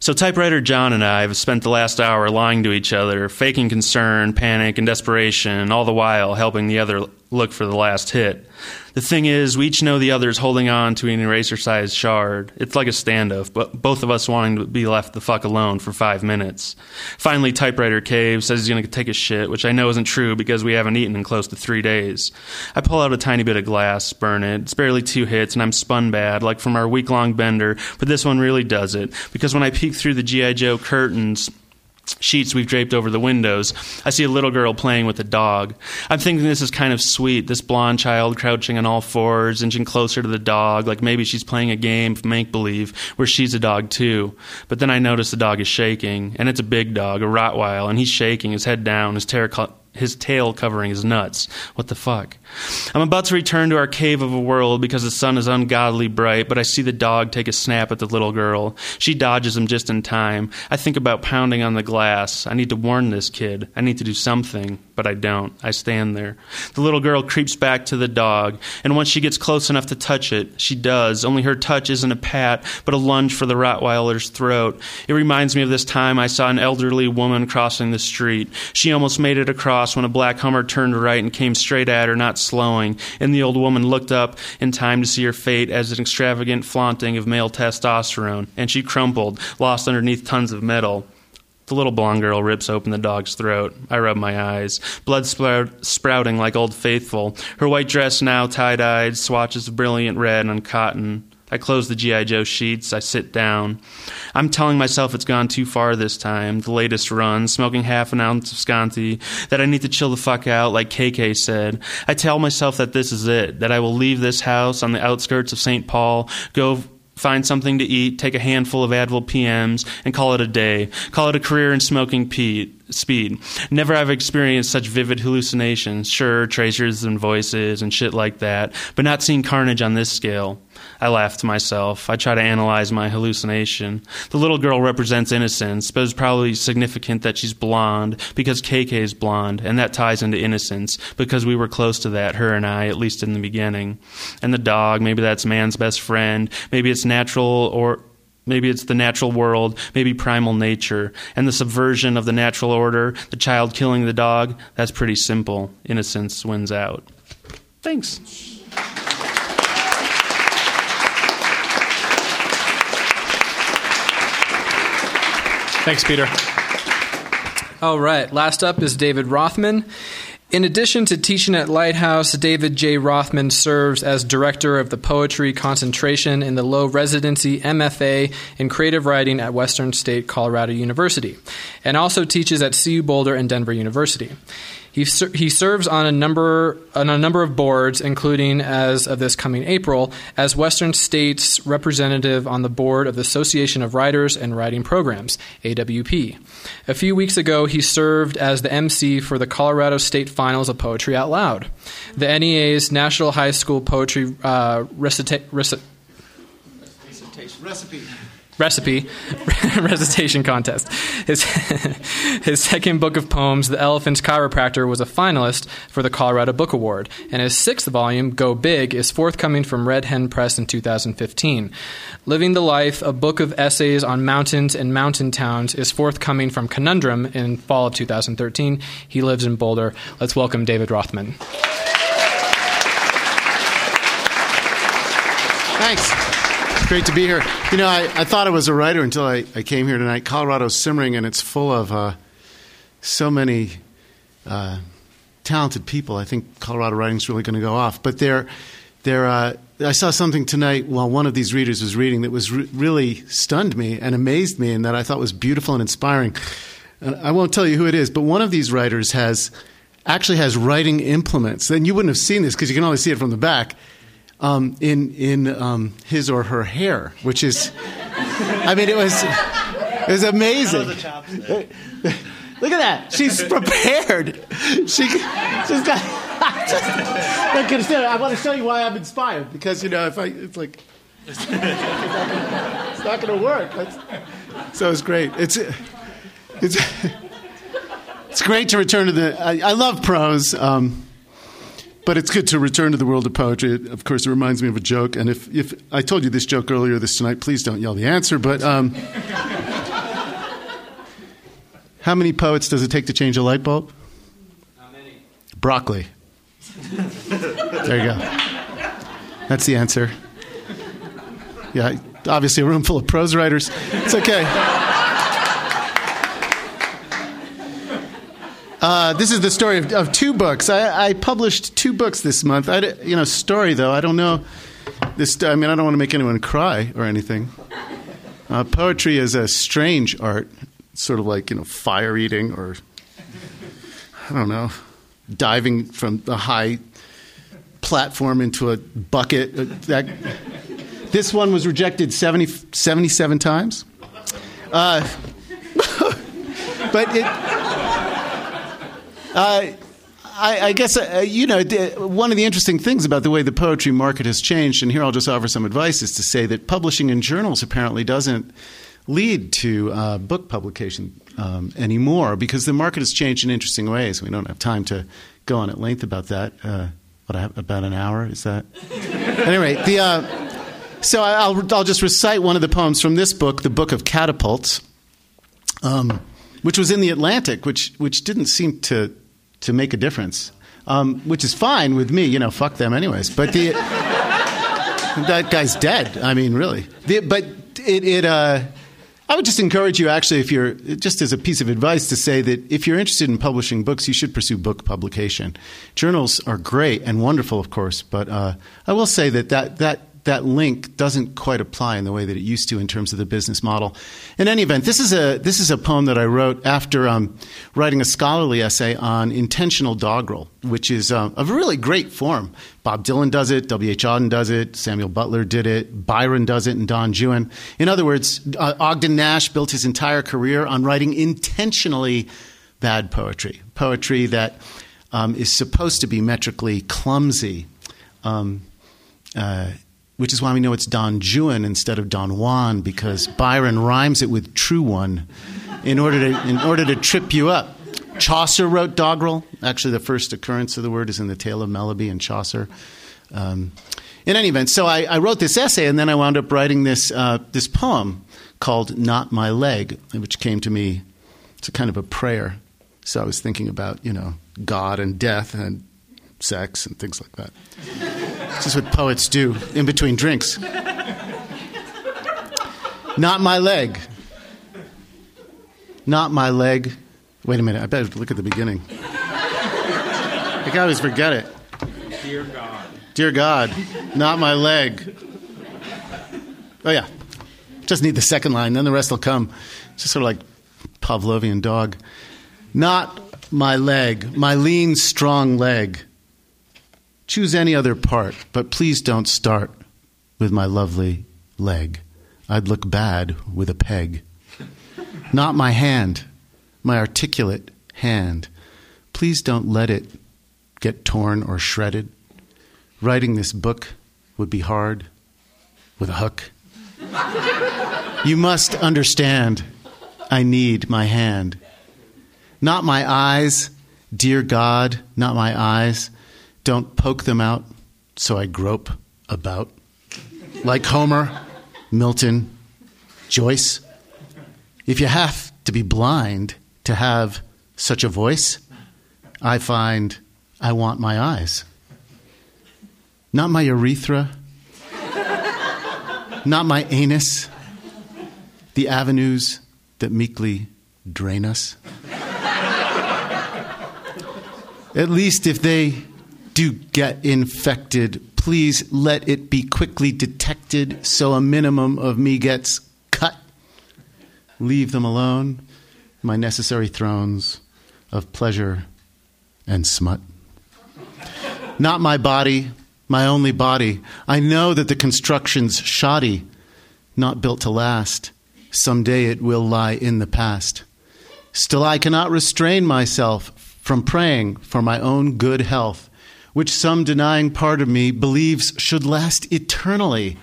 So, typewriter John and I have spent the last hour lying to each other, faking concern, panic, and desperation, all the while helping the other look for the last hit. The thing is, we each know the other's holding on to an eraser sized shard. It's like a standoff, but both of us wanting to be left the fuck alone for five minutes. Finally, typewriter Cave says he's to take a shit, which I know isn't true because we haven't eaten in close to three days. I pull out a tiny bit of glass, burn it. It's barely two hits, and I'm spun bad, like from our week long bender, but this one really does it. Because when I peek through the G.I. Joe curtains, sheets we've draped over the windows, I see a little girl playing with a dog. I'm thinking this is kind of sweet, this blonde child crouching on all fours, inching closer to the dog, like maybe she's playing a game of make believe where she's a dog too. But then I notice the dog is shaking, and it's a big dog, a Rottweiler, and he's shaking, his head down, his tail, his tail covering his nuts. What the fuck? I'm about to return to our cave of a world because the sun is ungodly bright, but I see the dog take a snap at the little girl. She dodges him just in time. I think about pounding on the glass. I need to warn this kid. I need to do something, but I don't. I stand there. The little girl creeps back to the dog, and once she gets close enough to touch it, she does. Only her touch isn't a pat, but a lunge for the Rottweiler's throat. It reminds me of this time I saw an elderly woman crossing the street. She almost made it across when a black Hummer turned right and came straight at her, not slowing, and the old woman looked up in time to see her fate as an extravagant flaunting of male testosterone, and she crumpled, lost underneath tons of metal. The little blonde girl rips open the dog's throat. I rub my eyes. Blood sprout, sprouting like Old Faithful. Her white dress now tie dyed, swatches of brilliant red on cotton. I close the G.I. Joe sheets. I sit down. I'm telling myself it's gone too far this time. The latest run, smoking half an ounce of Sconti, that I need to chill the fuck out, like KK said. I tell myself that this is it, that I will leave this house on the outskirts of St. Paul, go find something to eat, take a handful of Advil PMs, and call it a day. Call it a career in smoking Pete speed. Never have experienced such vivid hallucinations. Sure, tracers and voices and shit like that, but not seen carnage on this scale. I laugh to myself. I try to analyze my hallucination. The little girl represents innocence, but it's probably significant that she's blonde because KK is blonde, and that ties into innocence because we were close to that, her and I, at least in the beginning. And the dog, maybe that's man's best friend. Maybe it's natural or Maybe it's the natural world, maybe primal nature. And the subversion of the natural order, the child killing the dog, that's pretty simple. Innocence wins out. Thanks. Thanks, Peter. All right, last up is David Rothman. In addition to teaching at Lighthouse, David J. Rothman serves as director of the poetry concentration in the low residency MFA in creative writing at Western State Colorado University, and also teaches at CU Boulder and Denver University. He, ser- he serves on a number on a number of boards, including as of this coming April as Western State's representative on the board of the Association of Writers and Writing Programs (AWP). A few weeks ago, he served as the MC for the Colorado State Finals of Poetry Out Loud, the NEA's National High School Poetry uh, recita- reci- Recipe recipe recitation contest. His, his second book of poems, The Elephant's Chiropractor, was a finalist for the Colorado Book Award, and his sixth volume, Go Big, is forthcoming from Red Hen Press in 2015. Living the Life, a book of essays on mountains and mountain towns, is forthcoming from Conundrum in fall of 2013. He lives in Boulder. Let's welcome David Rothman. Thanks great to be here. You know, I, I thought I was a writer until I, I came here tonight. Colorado's simmering, and it's full of uh, so many uh, talented people. I think Colorado writing's really going to go off. But they're, they're, uh, I saw something tonight while one of these readers was reading that was re- really stunned me and amazed me, and that I thought was beautiful and inspiring. And I won't tell you who it is, but one of these writers has actually has writing implements. And you wouldn't have seen this because you can only see it from the back um, in in um, his or her hair, which is, I mean, it was it was amazing. Look at that. She's prepared. She, she's got. Just, I want to show you why I'm inspired because you know if I it's like it's not going to work. That's, so it's great. It's it's it's great to return to the. I, I love prose. Um, but it's good to return to the world of poetry. It, of course, it reminds me of a joke. And if, if I told you this joke earlier this tonight, please don't yell the answer. But um, how many poets does it take to change a light bulb? How many? Broccoli. there you go. That's the answer. Yeah, obviously a room full of prose writers. It's okay. Uh, this is the story of, of two books. I, I, published two books this month. I, you know, story though. I don't know. This. I mean, I don't want to make anyone cry or anything. Uh, poetry is a strange art, sort of like you know, fire eating or I don't know, diving from a high platform into a bucket. Uh, that, this one was rejected 70, 77 times. Uh, but it uh, I, I, guess uh, you know one of the interesting things about the way the poetry market has changed, and here I'll just offer some advice, is to say that publishing in journals apparently doesn't lead to uh, book publication um, anymore because the market has changed in interesting ways. We don't have time to go on at length about that. Uh, what about an hour is that? anyway, the uh, so I'll I'll just recite one of the poems from this book, the Book of Catapults. Um, which was in the Atlantic, which which didn't seem to to make a difference, um, which is fine with me. You know, fuck them anyways. But the that guy's dead. I mean, really. The, but it. it uh, I would just encourage you, actually, if you're just as a piece of advice, to say that if you're interested in publishing books, you should pursue book publication. Journals are great and wonderful, of course, but uh, I will say that that that that link doesn't quite apply in the way that it used to in terms of the business model. In any event, this is a this is a poem that I wrote after um, writing a scholarly essay on intentional doggerel, which is uh, of a really great form. Bob Dylan does it, W. H. Auden does it, Samuel Butler did it, Byron does it, and Don Juan. In other words, uh, Ogden Nash built his entire career on writing intentionally bad poetry, poetry that um, is supposed to be metrically clumsy. Um, uh, which is why we know it's Don Juan instead of Don Juan, because Byron rhymes it with true one in order to, in order to trip you up. Chaucer wrote doggerel. Actually, the first occurrence of the word is in the Tale of Melibea and Chaucer. Um, in any event, so I, I, wrote this essay, and then I wound up writing this, uh, this poem called Not My Leg, which came to me. It's a kind of a prayer. So I was thinking about, you know, God and death and sex and things like that. This is what poets do in between drinks. Not my leg. Not my leg. Wait a minute, I better look at the beginning. I can always forget it. Dear God. Dear God, not my leg. Oh, yeah. Just need the second line, then the rest will come. It's just sort of like Pavlovian dog. Not my leg, my lean, strong leg. Choose any other part, but please don't start with my lovely leg. I'd look bad with a peg. Not my hand, my articulate hand. Please don't let it get torn or shredded. Writing this book would be hard with a hook. you must understand, I need my hand. Not my eyes, dear God, not my eyes. Don't poke them out so I grope about. Like Homer, Milton, Joyce. If you have to be blind to have such a voice, I find I want my eyes. Not my urethra, not my anus, the avenues that meekly drain us. At least if they do get infected, please let it be quickly detected so a minimum of me gets cut. Leave them alone, my necessary thrones of pleasure and smut. Not my body, my only body. I know that the construction's shoddy, not built to last. Someday it will lie in the past. Still, I cannot restrain myself from praying for my own good health which some denying part of me believes should last eternally,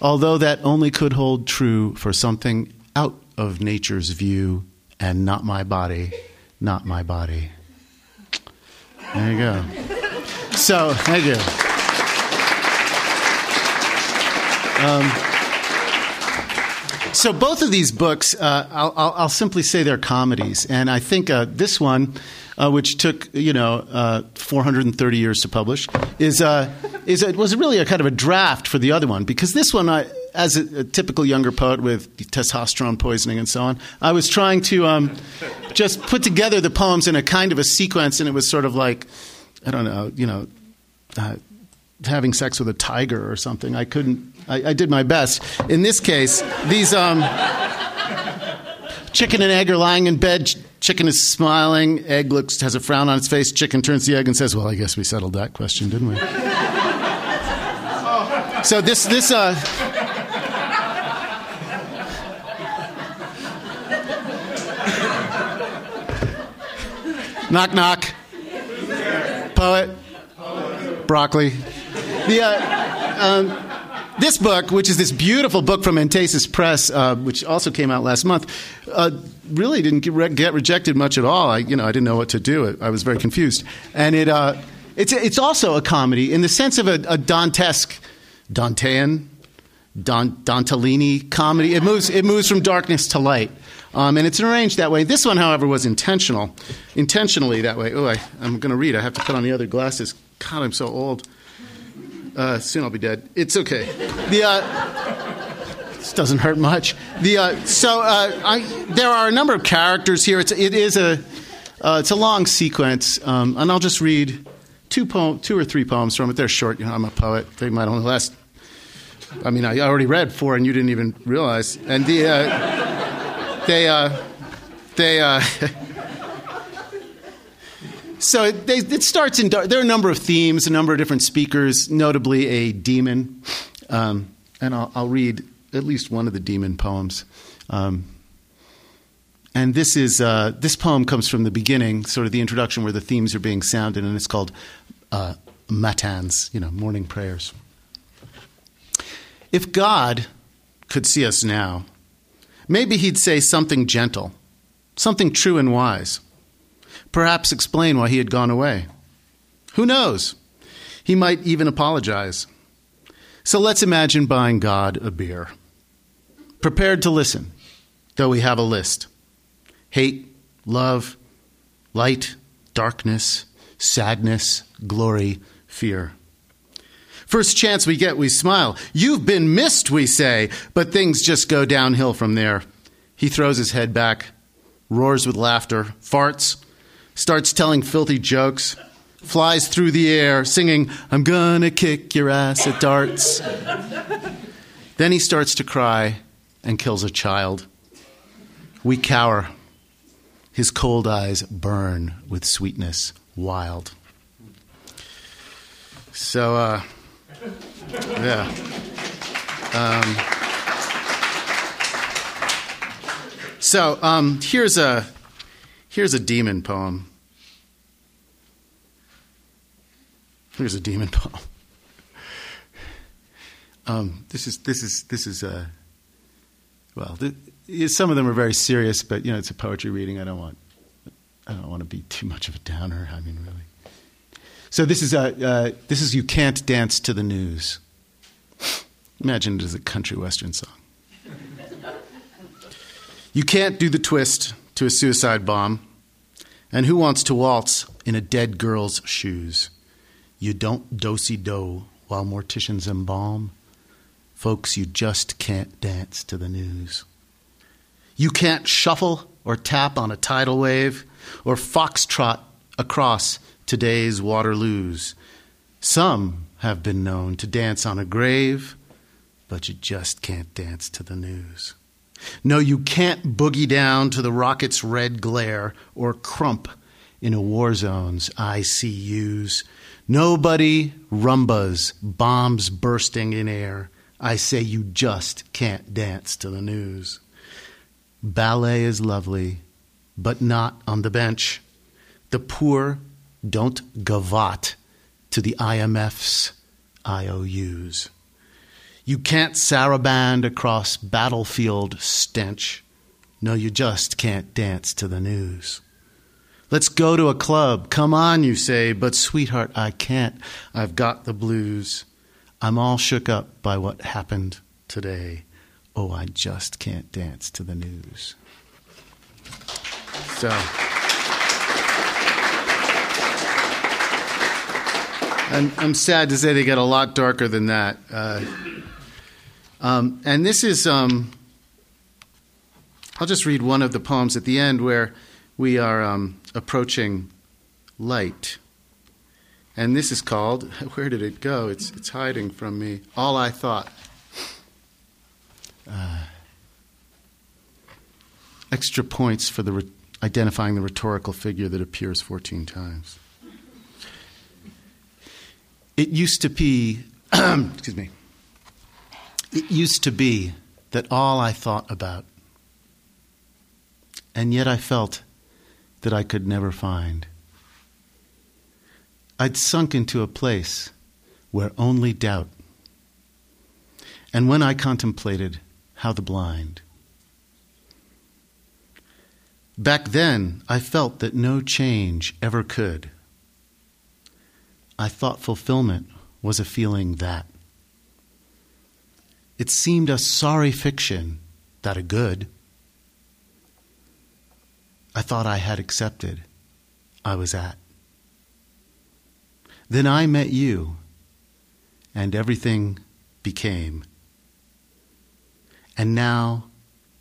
although that only could hold true for something out of nature's view and not my body, not my body. There you go. So, thank you. Um, so both of these books, uh, I'll, I'll, simply say they're comedies, and I think uh, this one uh, which took you know uh, 430 years to publish, is uh, is it was really a kind of a draft for the other one because this one I. As a, a typical younger poet with testosterone poisoning and so on, I was trying to um, just put together the poems in a kind of a sequence, and it was sort of like, I don't know, you know, uh, having sex with a tiger or something. I couldn't. I, I did my best. In this case, these um, chicken and egg are lying in bed. Chicken is smiling. Egg looks has a frown on its face. Chicken turns the egg and says, "Well, I guess we settled that question, didn't we?" so this this uh. knock knock. Poet. Broccoli. The uh, um, this book, which is this beautiful book from Entasis Press, uh, which also came out last month, uh, really didn't get, re- get, rejected much at all. I, you know, I didn't know what to do. I, was very confused, and it uh, it's it's also a comedy in the sense of a, a Dantesque, Dantean, Don, Dantellini comedy. It moves it moves from darkness to light. Um, and it's arranged that way. This one, however, was intentional, intentionally that way. Oh, I, I'm going to read. I have to put on the other glasses. God, I'm so old. Uh, soon I'll be dead. It's okay. The, uh, this doesn't hurt much. The, uh, so uh, I, there are a number of characters here. It's, it is a, uh, it's a long sequence, um, and I'll just read two, poem, two or three poems from it. They're short. You know, I'm a poet. They might only last I mean, I already read four, and you didn't even realize. And the uh, they uh, they. So it, they, it starts in. There are a number of themes, a number of different speakers, notably a demon. Um, and I'll, I'll, read at least one of the demon poems. Um, and this is uh, this poem comes from the beginning, sort of the introduction, where the themes are being sounded, and it's called uh, matins, you know, morning prayers. If God could see us now, maybe He'd say something gentle, something true and wise. Perhaps explain why He had gone away. Who knows? He might even apologize. So let's imagine buying God a beer. Prepared to listen, though we have a list hate, love, light, darkness, sadness, glory, fear. First chance we get, we smile. You've been missed, we say, but things just go downhill from there. He throws his head back, roars with laughter, farts, starts telling filthy jokes, flies through the air, singing, I'm gonna kick your ass at darts. then he starts to cry and kills a child. We cower. His cold eyes burn with sweetness, wild. So, uh, yeah. Um, so um, here's a here's a demon poem. Here's a demon poem. Um, this is this is this is uh, well. Th- some of them are very serious, but you know it's a poetry reading. I don't want I don't want to be too much of a downer. I mean, really. So this is, uh, uh, this is You Can't Dance to the News. Imagine it as a country western song. You can't do the twist to a suicide bomb. And who wants to waltz in a dead girl's shoes? You don't dosey do while morticians embalm. Folks, you just can't dance to the news. You can't shuffle or tap on a tidal wave or foxtrot across today's Waterloos. Some have been known to dance on a grave, but you just can't dance to the news. No, you can't boogie down to the rocket's red glare or krump in a war zone's ICUs. Nobody rumbas, bombs bursting in air. I say you just can't dance to the news. Ballet is lovely, but not on the bench. The poor don't gavotte to the IMF's IOUs. You can't saraband across battlefield stench. No, you just can't dance to the news. Let's go to a club. Come on, you say, but sweetheart, I can't. I've got the blues. I'm all shook up by what happened today. Oh, I just can't dance to the news. So. I'm, I'm sad to say they get a lot darker than that. Uh, um, and this is, um, I'll just read one of the poems at the end where we are um, approaching light. And this is called, where did it go? It's, it's hiding from me. All I Thought. Uh, extra points for the re- identifying the rhetorical figure that appears 14 times. It used to be, excuse me, it used to be that all I thought about, and yet I felt that I could never find. I'd sunk into a place where only doubt, and when I contemplated how the blind. Back then, I felt that no change ever could. I thought fulfillment was a feeling that. It seemed a sorry fiction that a good. I thought I had accepted. I was at. Then I met you, and everything became. And now,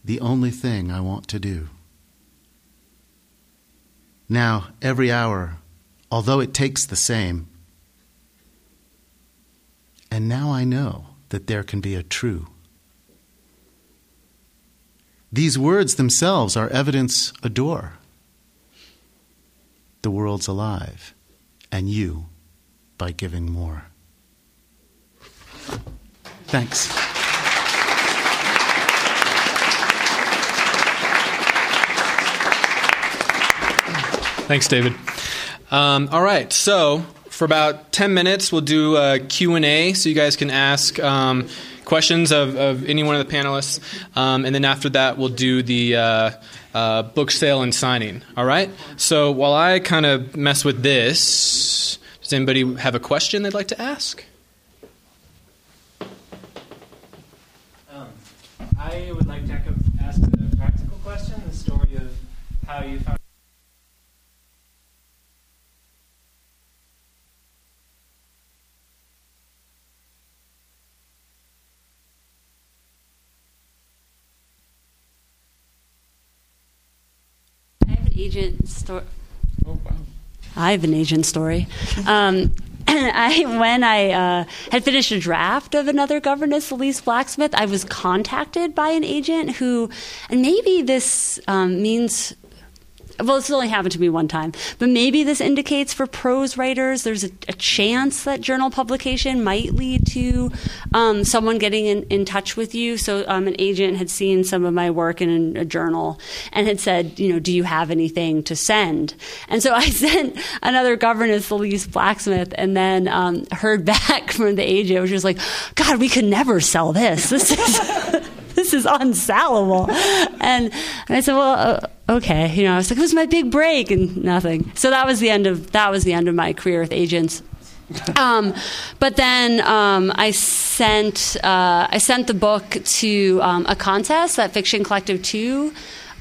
the only thing I want to do. Now, every hour, although it takes the same, and now I know that there can be a true. These words themselves are evidence a door. The world's alive, and you by giving more. Thanks. Thanks, David. Um, all right, so for about 10 minutes, we'll do a Q&A so you guys can ask um, questions of, of, any one of the panelists. Um, and then after that, we'll do the uh, uh, book sale and signing. All right? So while I kind of mess with this, does anybody have a question they'd like to ask? Um, I would like to ask a practical question the story of how you found. Agent story. Oh wow! I have an agent story. Um, I, when I uh, had finished a draft of another governess, The Least Blacksmith, I was contacted by an agent who, and maybe this um, means well, this only happened to me one time, but maybe this indicates for prose writers there's a, a chance that journal publication might lead to um, someone getting in, in, touch with you. So, um, an agent had seen some of my work in a journal and had said, you know, do you have anything to send? And so I sent another governess, The Least Blacksmith, and then um, heard back from the agent, which was like, God, we could never sell this. This is. This is unsellable. And, and I said, well, uh, okay. You know, I was like, it was my big break and nothing. So that was the end of, that was the end of my career with agents. Um, but then um, I sent uh, I sent the book to um, a contest that Fiction Collective Two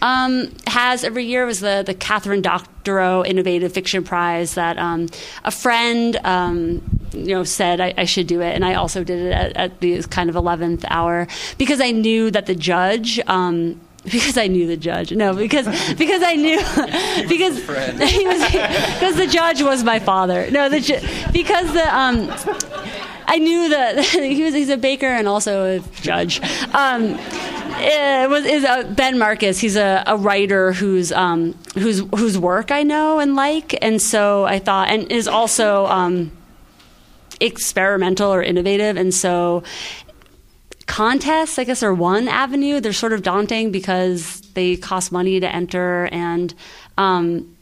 um, has every year. Was the the Catherine Doctorow Innovative Fiction Prize that um, a friend um, you know said I, I, should do it, and I also did it at, at the kind of eleventh hour because I knew that the judge. Um, because I knew the judge. No, because because I knew because he was because the judge was my father. No, the because the um, I knew that he was he's a baker and also a judge. Um, it was is uh, Ben Marcus. He's a, a writer whose um, whose whose work I know and like, and so I thought, and is also um, experimental or innovative, and so contests, I guess, are one avenue. They're sort of daunting because they cost money to enter, and um,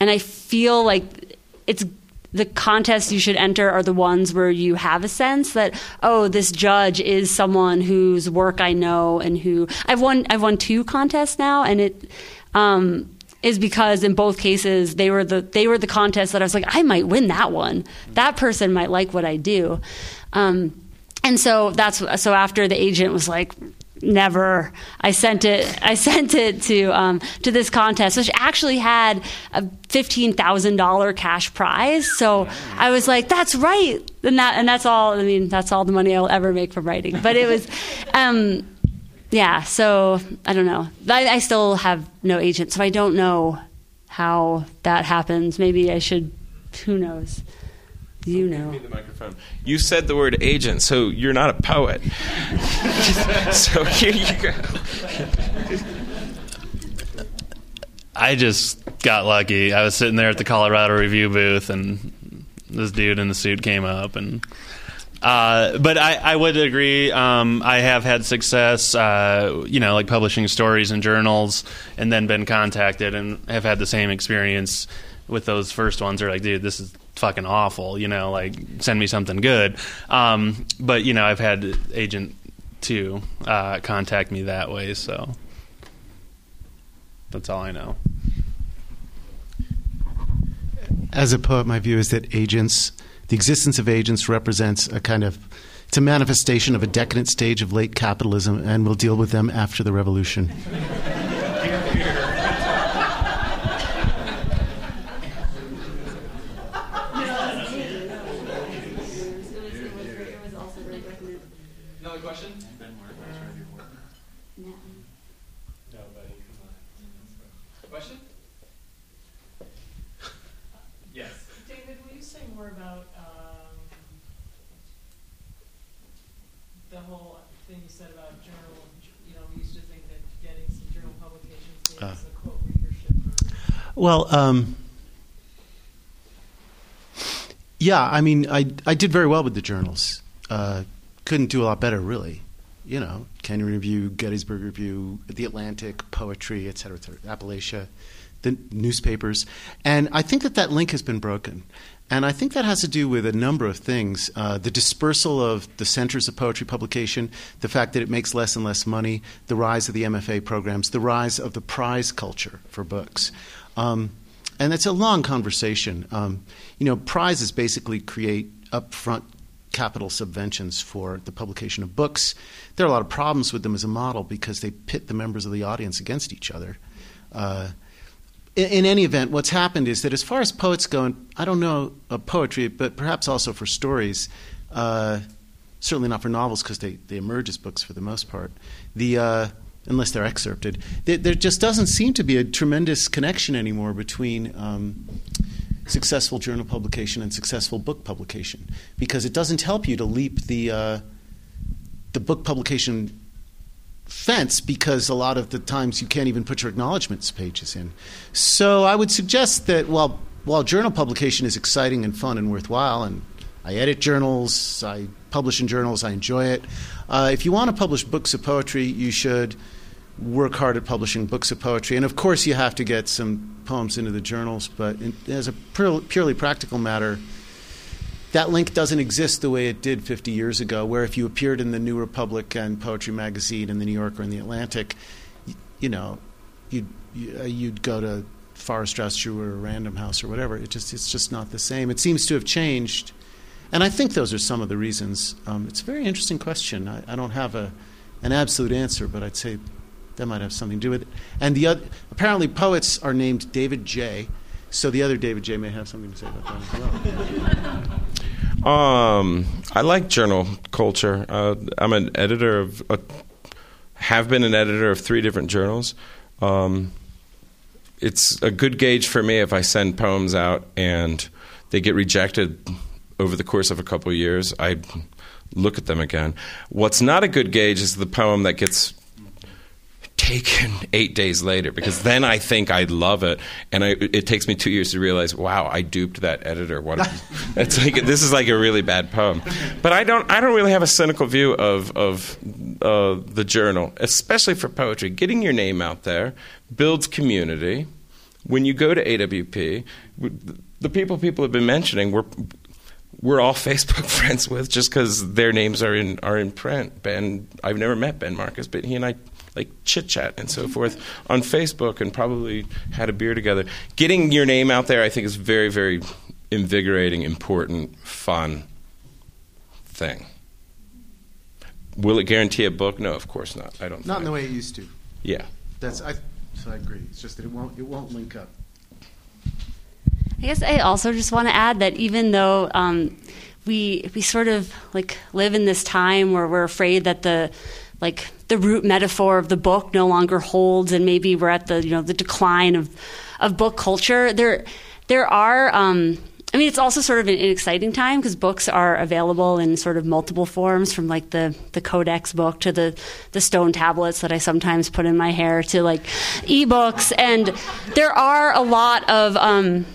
and I feel like it's the contests you should enter are the ones where you have a sense that oh this judge is someone whose work I know and who I've won I've won two contests now and it um, is because in both cases they were the they were the contests that I was like I might win that one. That person might like what I do. Um, and so that's so after the agent was like never i sent it i sent it to um, to this contest which actually had a $15000 cash prize. So i was like that's right. And that and that's all i mean that's all the money i'll ever make from writing. But it was um, yeah so i don't know. I, I still have no agent so i don't know how that happens. Maybe i should who knows you know. the microphone. You said the word agent, so you're not a poet. so here you go. I just got lucky. I was sitting there at the Colorado Review booth, and this dude in the suit came up, and uh, but I, I, would agree. Um, I have had success, uh, you know, like publishing stories in journals, and then been contacted, and have had the same experience with those first ones. Are like, dude, this is fucking awful. You know, like send me something good. Um, but you know, I've had agent two uh, contact me that way, so that's all I know. As a poet, my view is that agents, the existence of agents, represents a kind of it's a manifestation of a decadent stage of late capitalism, and we'll deal with them after the revolution. More about um, the whole thing you said about journal. You know, we used to think that getting some journal publications Uh. us a quote readership. Well, um, yeah, I mean, I, I did very well with the journals. Uh, couldn't do a lot better, really. You know, Kenyon Review, Gettysburg Review, The Atlantic, Poetry, et cetera, et cetera, Appalachia, the newspapers. And I think that that link has been broken. And I think that has to do with a number of things. Uh, the dispersal of the centers of poetry publication, the fact that it makes less and less money, the rise of the MFA programs, the rise of the prize culture for books. Um, and it's a long conversation. Um, you know, prizes basically create upfront capital subventions for the publication of books. There are a lot of problems with them as a model because they pit the members of the audience against each other. Uh, in, any event, what's happened is that as far as poets go, and I don't know of poetry, but perhaps also for stories, uh, certainly not for novels because they, they emerge as books for the most part. The uh, unless they're excerpted, there, there just doesn't seem to be a tremendous connection anymore between um, successful journal publication and successful book publication because it doesn't help you to leap the uh, the book publication fence because a lot of the times you can't even put your acknowledgments pages in. So I would suggest that while while journal publication is exciting and fun and worthwhile, and I edit journals, I publish in journals, I enjoy it. Uh, if you want to publish books of poetry, you should work hard at publishing books of poetry, and of course you have to get some poems into the journals. But in, as a pure, purely practical matter, that link doesn't exist the way it did 50 years ago, where if you appeared in the New Republic and Poetry Magazine and the New Yorker and the Atlantic, you, you know, you'd, you, uh, you'd go to Farrar Straus or Random House or whatever. It just, it's just not the same. It seems to have changed. And I think those are some of the reasons. Um, it's a very interesting question. I, I don't have a, an absolute answer, but I'd say that might have something to do with it. And the other, apparently, poets are named David J. So the other David J. may have something to say about that as well. Um, I like journal culture. Uh, I'm an editor of, uh, have been an editor of three different journals. Um, it's a good gauge for me if I send poems out and they get rejected over the course of a couple of years. I look at them again. What's not a good gauge is the poem that gets taken eight days later because then I think I'd love it, and I, it takes me two years to realize, wow, I duped that editor. What? A, it's like this is like a really bad poem. But I don't. I don't really have a cynical view of of uh, the journal, especially for poetry. Getting your name out there builds community. When you go to AWP, the people people have been mentioning, we're we're all Facebook friends with just because their names are in are in print. Ben, I've never met Ben Marcus, but he and I like chit chat and so forth on Facebook, and probably had a beer together. Getting your name out there, I think, is very very invigorating, important, fun thing. Will it guarantee a book? No, of course not. I don't. Not think. in the way it used to. Yeah. That's I. So I agree. It's just that it won't. It won't link up. I guess I also just want to add that even though um, we we sort of like live in this time where we're afraid that the like the root metaphor of the book no longer holds, and maybe we're at the you know the decline of of book culture. There there are. Um, I mean, it's also sort of an, an exciting time because books are available in sort of multiple forms, from like the, the codex book to the, the stone tablets that I sometimes put in my hair to like ebooks. And there are a lot of um,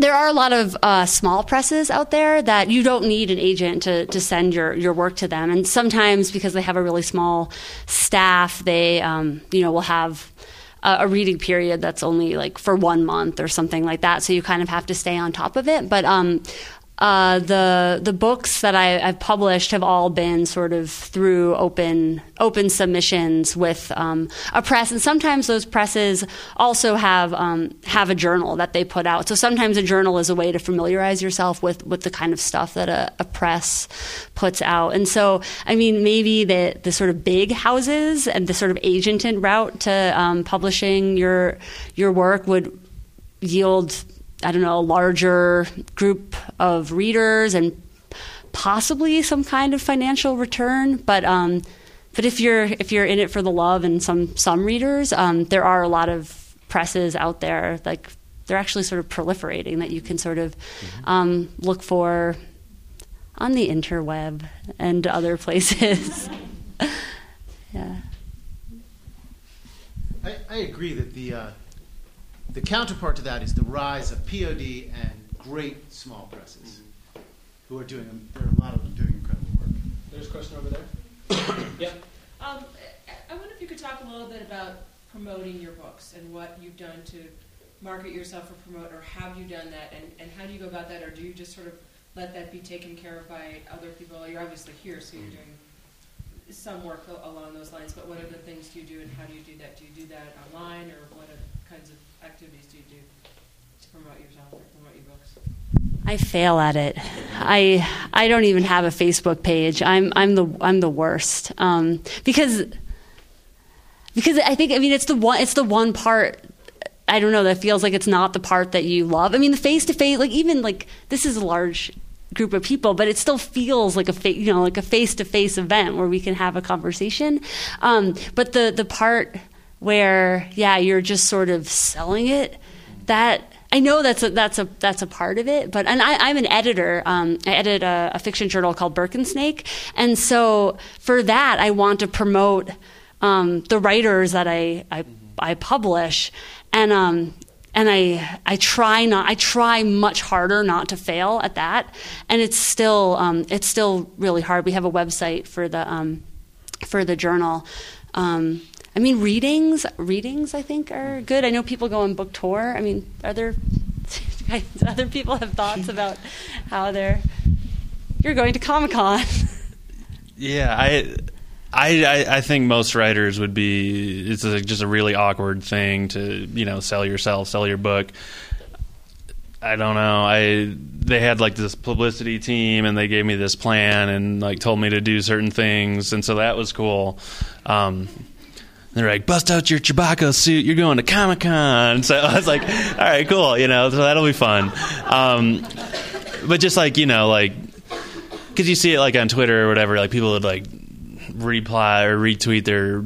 there are a lot of uh, small presses out there that you don't need an agent to, to send your, your work to them. And sometimes because they have a really small staff, they um, you know will have a, a reading period that's only like for one month or something like that. So you kind of have to stay on top of it. But um, uh, the the books that I, have published have all been sort of through open open submissions with um, a press, and sometimes those presses also have um, have a journal that they put out. So sometimes a journal is a way to familiarize yourself with with the kind of stuff that a, a press puts out. And so, I mean, maybe the the sort of big houses and the sort of agented route to um, publishing your your work would yield I don't know, a larger group of readers and possibly some kind of financial return. But um, but if you're if you're in it for the love and some some readers, um, there are a lot of presses out there like they're actually sort of proliferating that you can sort of mm-hmm. um, look for on the interweb and other places. yeah. I, I, agree that the uh, the counterpart to that is the rise of POD and great small presses, who are doing there are a lot of them doing incredible work. There's a question over there. yeah. Um, I wonder if you could talk a little bit about promoting your books and what you've done to market yourself or promote, or have you done that, and, and how do you go about that, or do you just sort of let that be taken care of by other people? You're obviously here, so you're doing some work along those lines, but what other things do you do, and how do you do that? Do you do that online, or what kinds of activities do you do to promote yourself or promote your books? I fail at it. I I don't even have a Facebook page. I'm I'm the I'm the worst um, because because I think I mean it's the one it's the one part I don't know that feels like it's not the part that you love. I mean the face to face like even like this is a large group of people, but it still feels like a fa- you know like a face to face event where we can have a conversation. Um, but the the part where yeah you're just sort of selling it that I know that's a that's a that's a part of it, but and I, am an editor. Um, I edit a, a, fiction journal called Birkensnake, and so for that, I want to promote um, the writers that I I, I publish, and um, and I I try not I try much harder not to fail at that, and it's still um, it's still really hard. We have a website for the um, for the journal. Um, I mean, readings, readings, I think are good. I know people go on book tour. I mean, are there other people have thoughts about how they're? You're going to Comic Con. yeah, I, I, I think most writers would be. It's a, just a really awkward thing to you know sell yourself, sell your book. I don't know. I they had like this publicity team, and they gave me this plan, and like told me to do certain things, and so that was cool. Um, they're like, bust out your Chewbacca suit. You're going to Comic Con. So I was like, all right, cool. You know, so that'll be fun. Um, but just like, you know, like, because you see it like on Twitter or whatever, like people would like reply or retweet their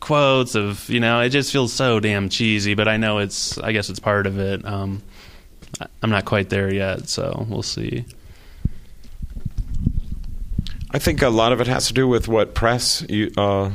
quotes of, you know, it just feels so damn cheesy. But I know it's, I guess it's part of it. Um, I'm not quite there yet, so we'll see. I think a lot of it has to do with what press you. Uh,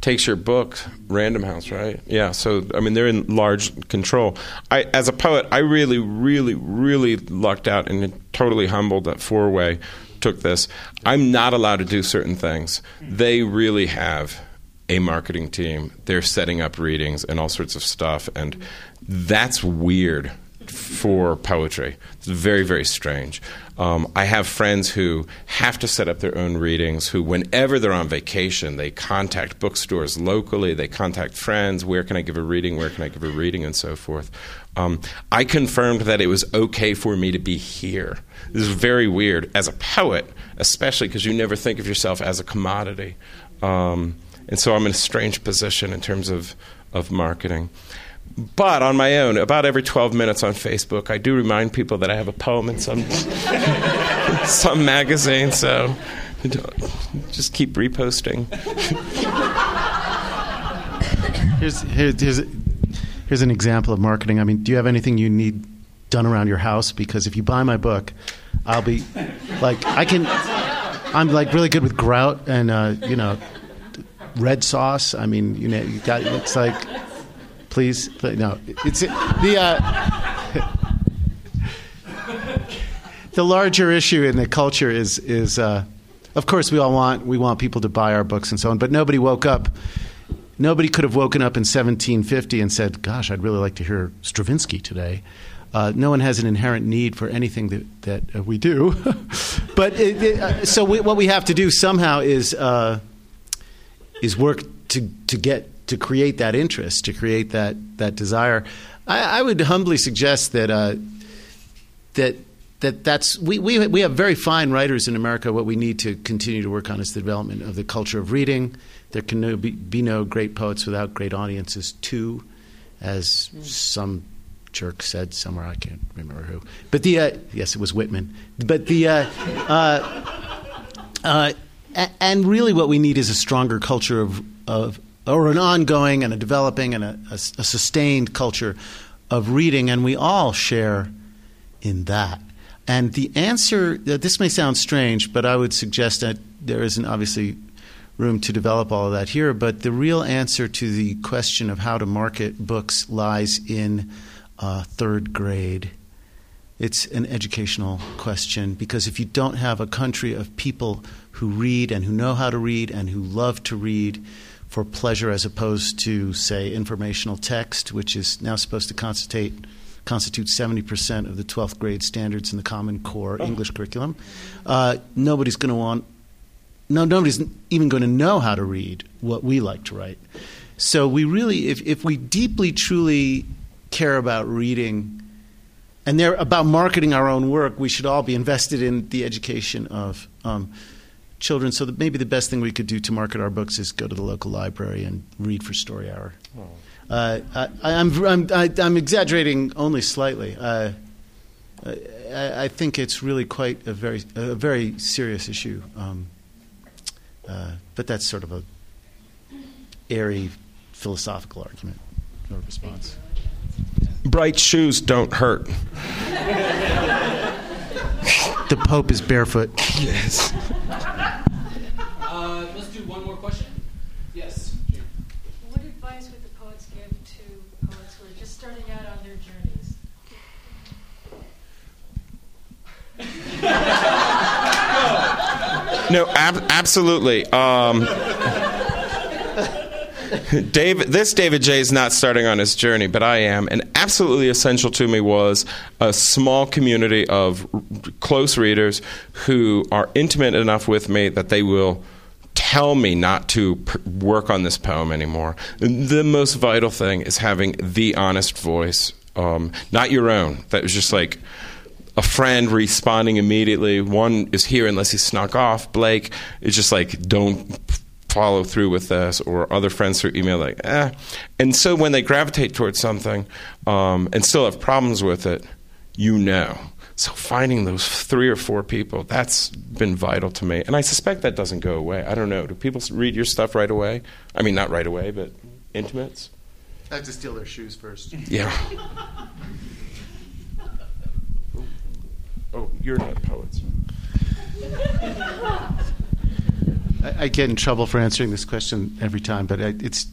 takes your book, Random House, right? Yeah. So I mean, they're in large control. I, as a poet, I really, really, really lucked out and totally humbled that Four Way took this. I'm not allowed to do certain things. They really have a marketing team. They're setting up readings and all sorts of stuff, and that's weird for poetry. It's very, very strange. Um, I have friends who have to set up their own readings, who, whenever they're on vacation, they contact bookstores locally, they contact friends, where can I give a reading, where can I give a reading, and so forth. Um, I confirmed that it was okay for me to be here. This is very weird. As a poet, especially because you never think of yourself as a commodity. Um, and so I'm in a strange position in terms of, of marketing. But on my own, about every 12 minutes on Facebook, I do remind people that I have a poem in some some magazine. So just keep reposting. here's, here's, here's, here's an example of marketing. I mean, do you have anything you need done around your house? Because if you buy my book, I'll be like, I can. I'm like really good with grout and uh, you know, red sauce. I mean, you know, you got it's like please. No, it's the. Uh, the larger issue in the culture is is uh, of course we all want we want people to buy our books and so on, but nobody woke up. Nobody could have woken up in 1750 and said, "Gosh, I'd really like to hear Stravinsky today." Uh, no one has an inherent need for anything that that uh, we do, but it, it, uh, so we, what we have to do somehow is uh, is work to to get to create that interest, to create that that desire. I, I would humbly suggest that uh, that that that's we, we we have very fine writers in America. What we need to continue to work on is the development of the culture of reading. There can no, be, be, no great poets without great audiences too, as mm. some jerk said somewhere. I can't remember who, but the uh, yes, it was Whitman. But the uh, uh, uh and really, what we need is a stronger culture of of or an ongoing and a developing and a, a, a sustained culture of reading, and we all share in that. And the answer, this may sound strange, but I would suggest that there isn't obviously room to develop all of that here. But the real answer to the question of how to market books lies in uh, third grade. It's an educational question because if you don't have a country of people who read and who know how to read and who love to read for pleasure as opposed to, say, informational text, which is now supposed to constitute, constitute 70% of the 12th grade standards in the Common Core English curriculum, uh, nobody's going to want, no, nobody's even going to know how to read what we like to write. So we really, if, if we deeply, truly care about reading, and they're about marketing our own work, we should all be invested in the education of um, children. So that maybe the best thing we could do to market our books is go to the local library and read for Story Hour. Uh, I, I'm, I'm, I, I'm exaggerating only slightly. Uh, I, I think it's really quite a very, a very serious issue. Um, uh, but that's sort of a airy philosophical argument or response. Bright shoes don't hurt. The Pope is barefoot. Yes. Uh, let's do one more question. Yes. Jane. What advice would the poets give to poets who are just starting out on their journeys? No, ab- absolutely. Um, David, this David J is not starting on his journey, but I am. And absolutely essential to me was a small community of r- close readers who are intimate enough with me that they will tell me not to pr- work on this poem anymore. The most vital thing is having the honest voice, um, not your own. That was just like a friend responding immediately. One is here unless he snuck off. Blake is just like, don't follow through with this, or other friends through email, like, eh. And so when they gravitate towards something um, and still have problems with it, you know. So finding those three or four people, that's been vital to me. And I suspect that doesn't go away. I don't know. Do people read your stuff right away? I mean, not right away, but intimates? I have to steal their shoes first. Yeah. Oh, you're not poets. I, I get in trouble for answering this question every time, but I, it's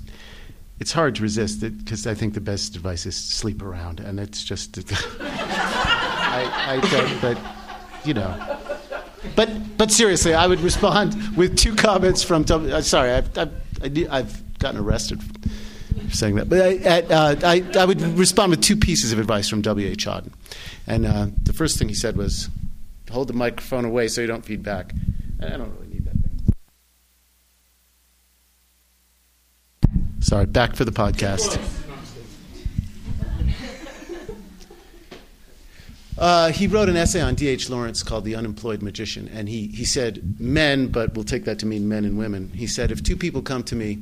it's hard to resist it because I think the best advice is sleep around, and it's just I, I don't, but you know. But but seriously, I would respond with two comments from. Uh, sorry, I've, I've, I've gotten arrested for saying that. But I, at, uh, I, I would respond with two pieces of advice from W. H. Auden. And uh, the first thing he said was, hold the microphone away so you don't feed back. And I don't really need that thing. Sorry, back for the podcast. Uh, he wrote an essay on D.H. Lawrence called The Unemployed Magician, and he, he said, men, but we'll take that to mean men and women. He said, if two people come to me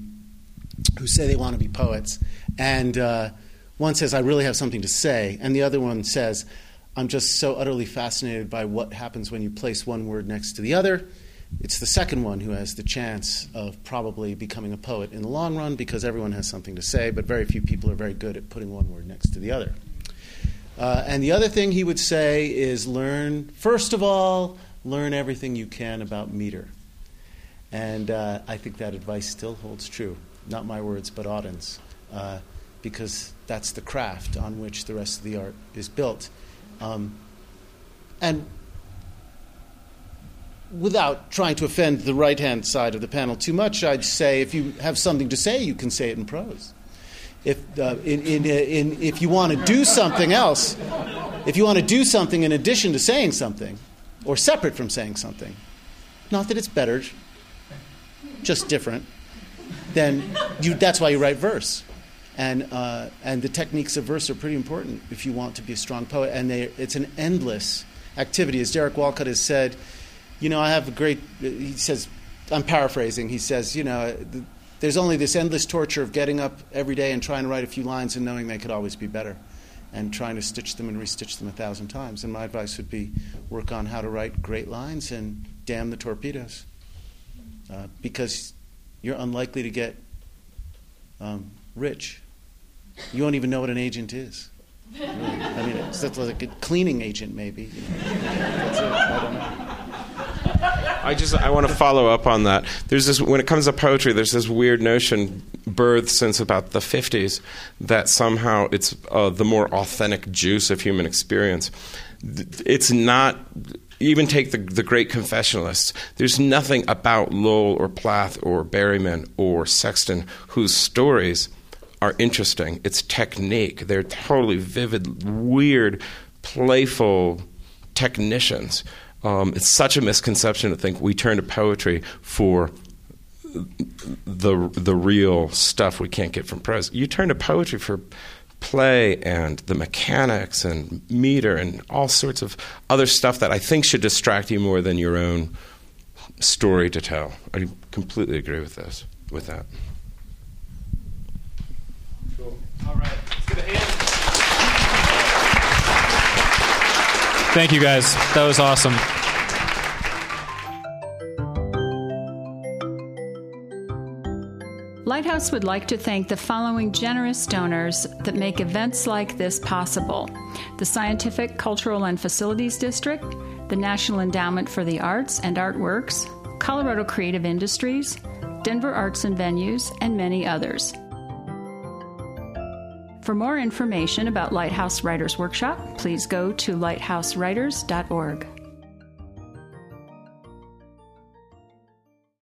who say they want to be poets, and uh, one says, I really have something to say, and the other one says, I'm just so utterly fascinated by what happens when you place one word next to the other. It's the second one who has the chance of probably becoming a poet in the long run because everyone has something to say, but very few people are very good at putting one word next to the other. Uh, and the other thing he would say is learn, first of all, learn everything you can about meter. And uh, I think that advice still holds true. Not my words, but Auden's. Uh, because that's the craft on which the rest of the art is built. Um, and without trying to offend the right hand side of the panel too much, I'd say if you have something to say, you can say it in prose. If, uh, in, in, in, if you want to do something else, if you want to do something in addition to saying something, or separate from saying something, not that it's better, just different, then you, that's why you write verse. And, uh, and the techniques of verse are pretty important if you want to be a strong poet. And they, it's an endless activity. As Derek Walcott has said, you know, I have a great, he says, I'm paraphrasing, he says, you know, there's only this endless torture of getting up every day and trying to write a few lines and knowing they could always be better and trying to stitch them and restitch them a thousand times. And my advice would be work on how to write great lines and damn the torpedoes. Uh, because you're unlikely to get um, rich. You won't even know what an agent is. Really. I mean, it's, like a cleaning agent, maybe. You know. I don't know. I just I want to follow up on that. There's this when it comes to poetry, there's this weird notion birthed since about the 50s that somehow it's uh, the more authentic juice of human experience. It's not. Even take the, the great confessionalists. There's nothing about Lowell or Plath or Berryman or Sexton whose stories are interesting. It's technique. They're totally vivid, weird, playful technicians. Um, it's such a misconception to think we turn to poetry for the the real stuff we can't get from prose. You turn to poetry for play and the mechanics and meter and all sorts of other stuff that I think should distract you more than your own story to tell. I completely agree with this. With that. Cool. All right. Let's a hand. Thank you guys. That was awesome. Lighthouse would like to thank the following generous donors that make events like this possible the Scientific, Cultural, and Facilities District, the National Endowment for the Arts and Artworks, Colorado Creative Industries, Denver Arts and Venues, and many others. For more information about Lighthouse Writers Workshop, please go to lighthousewriters.org.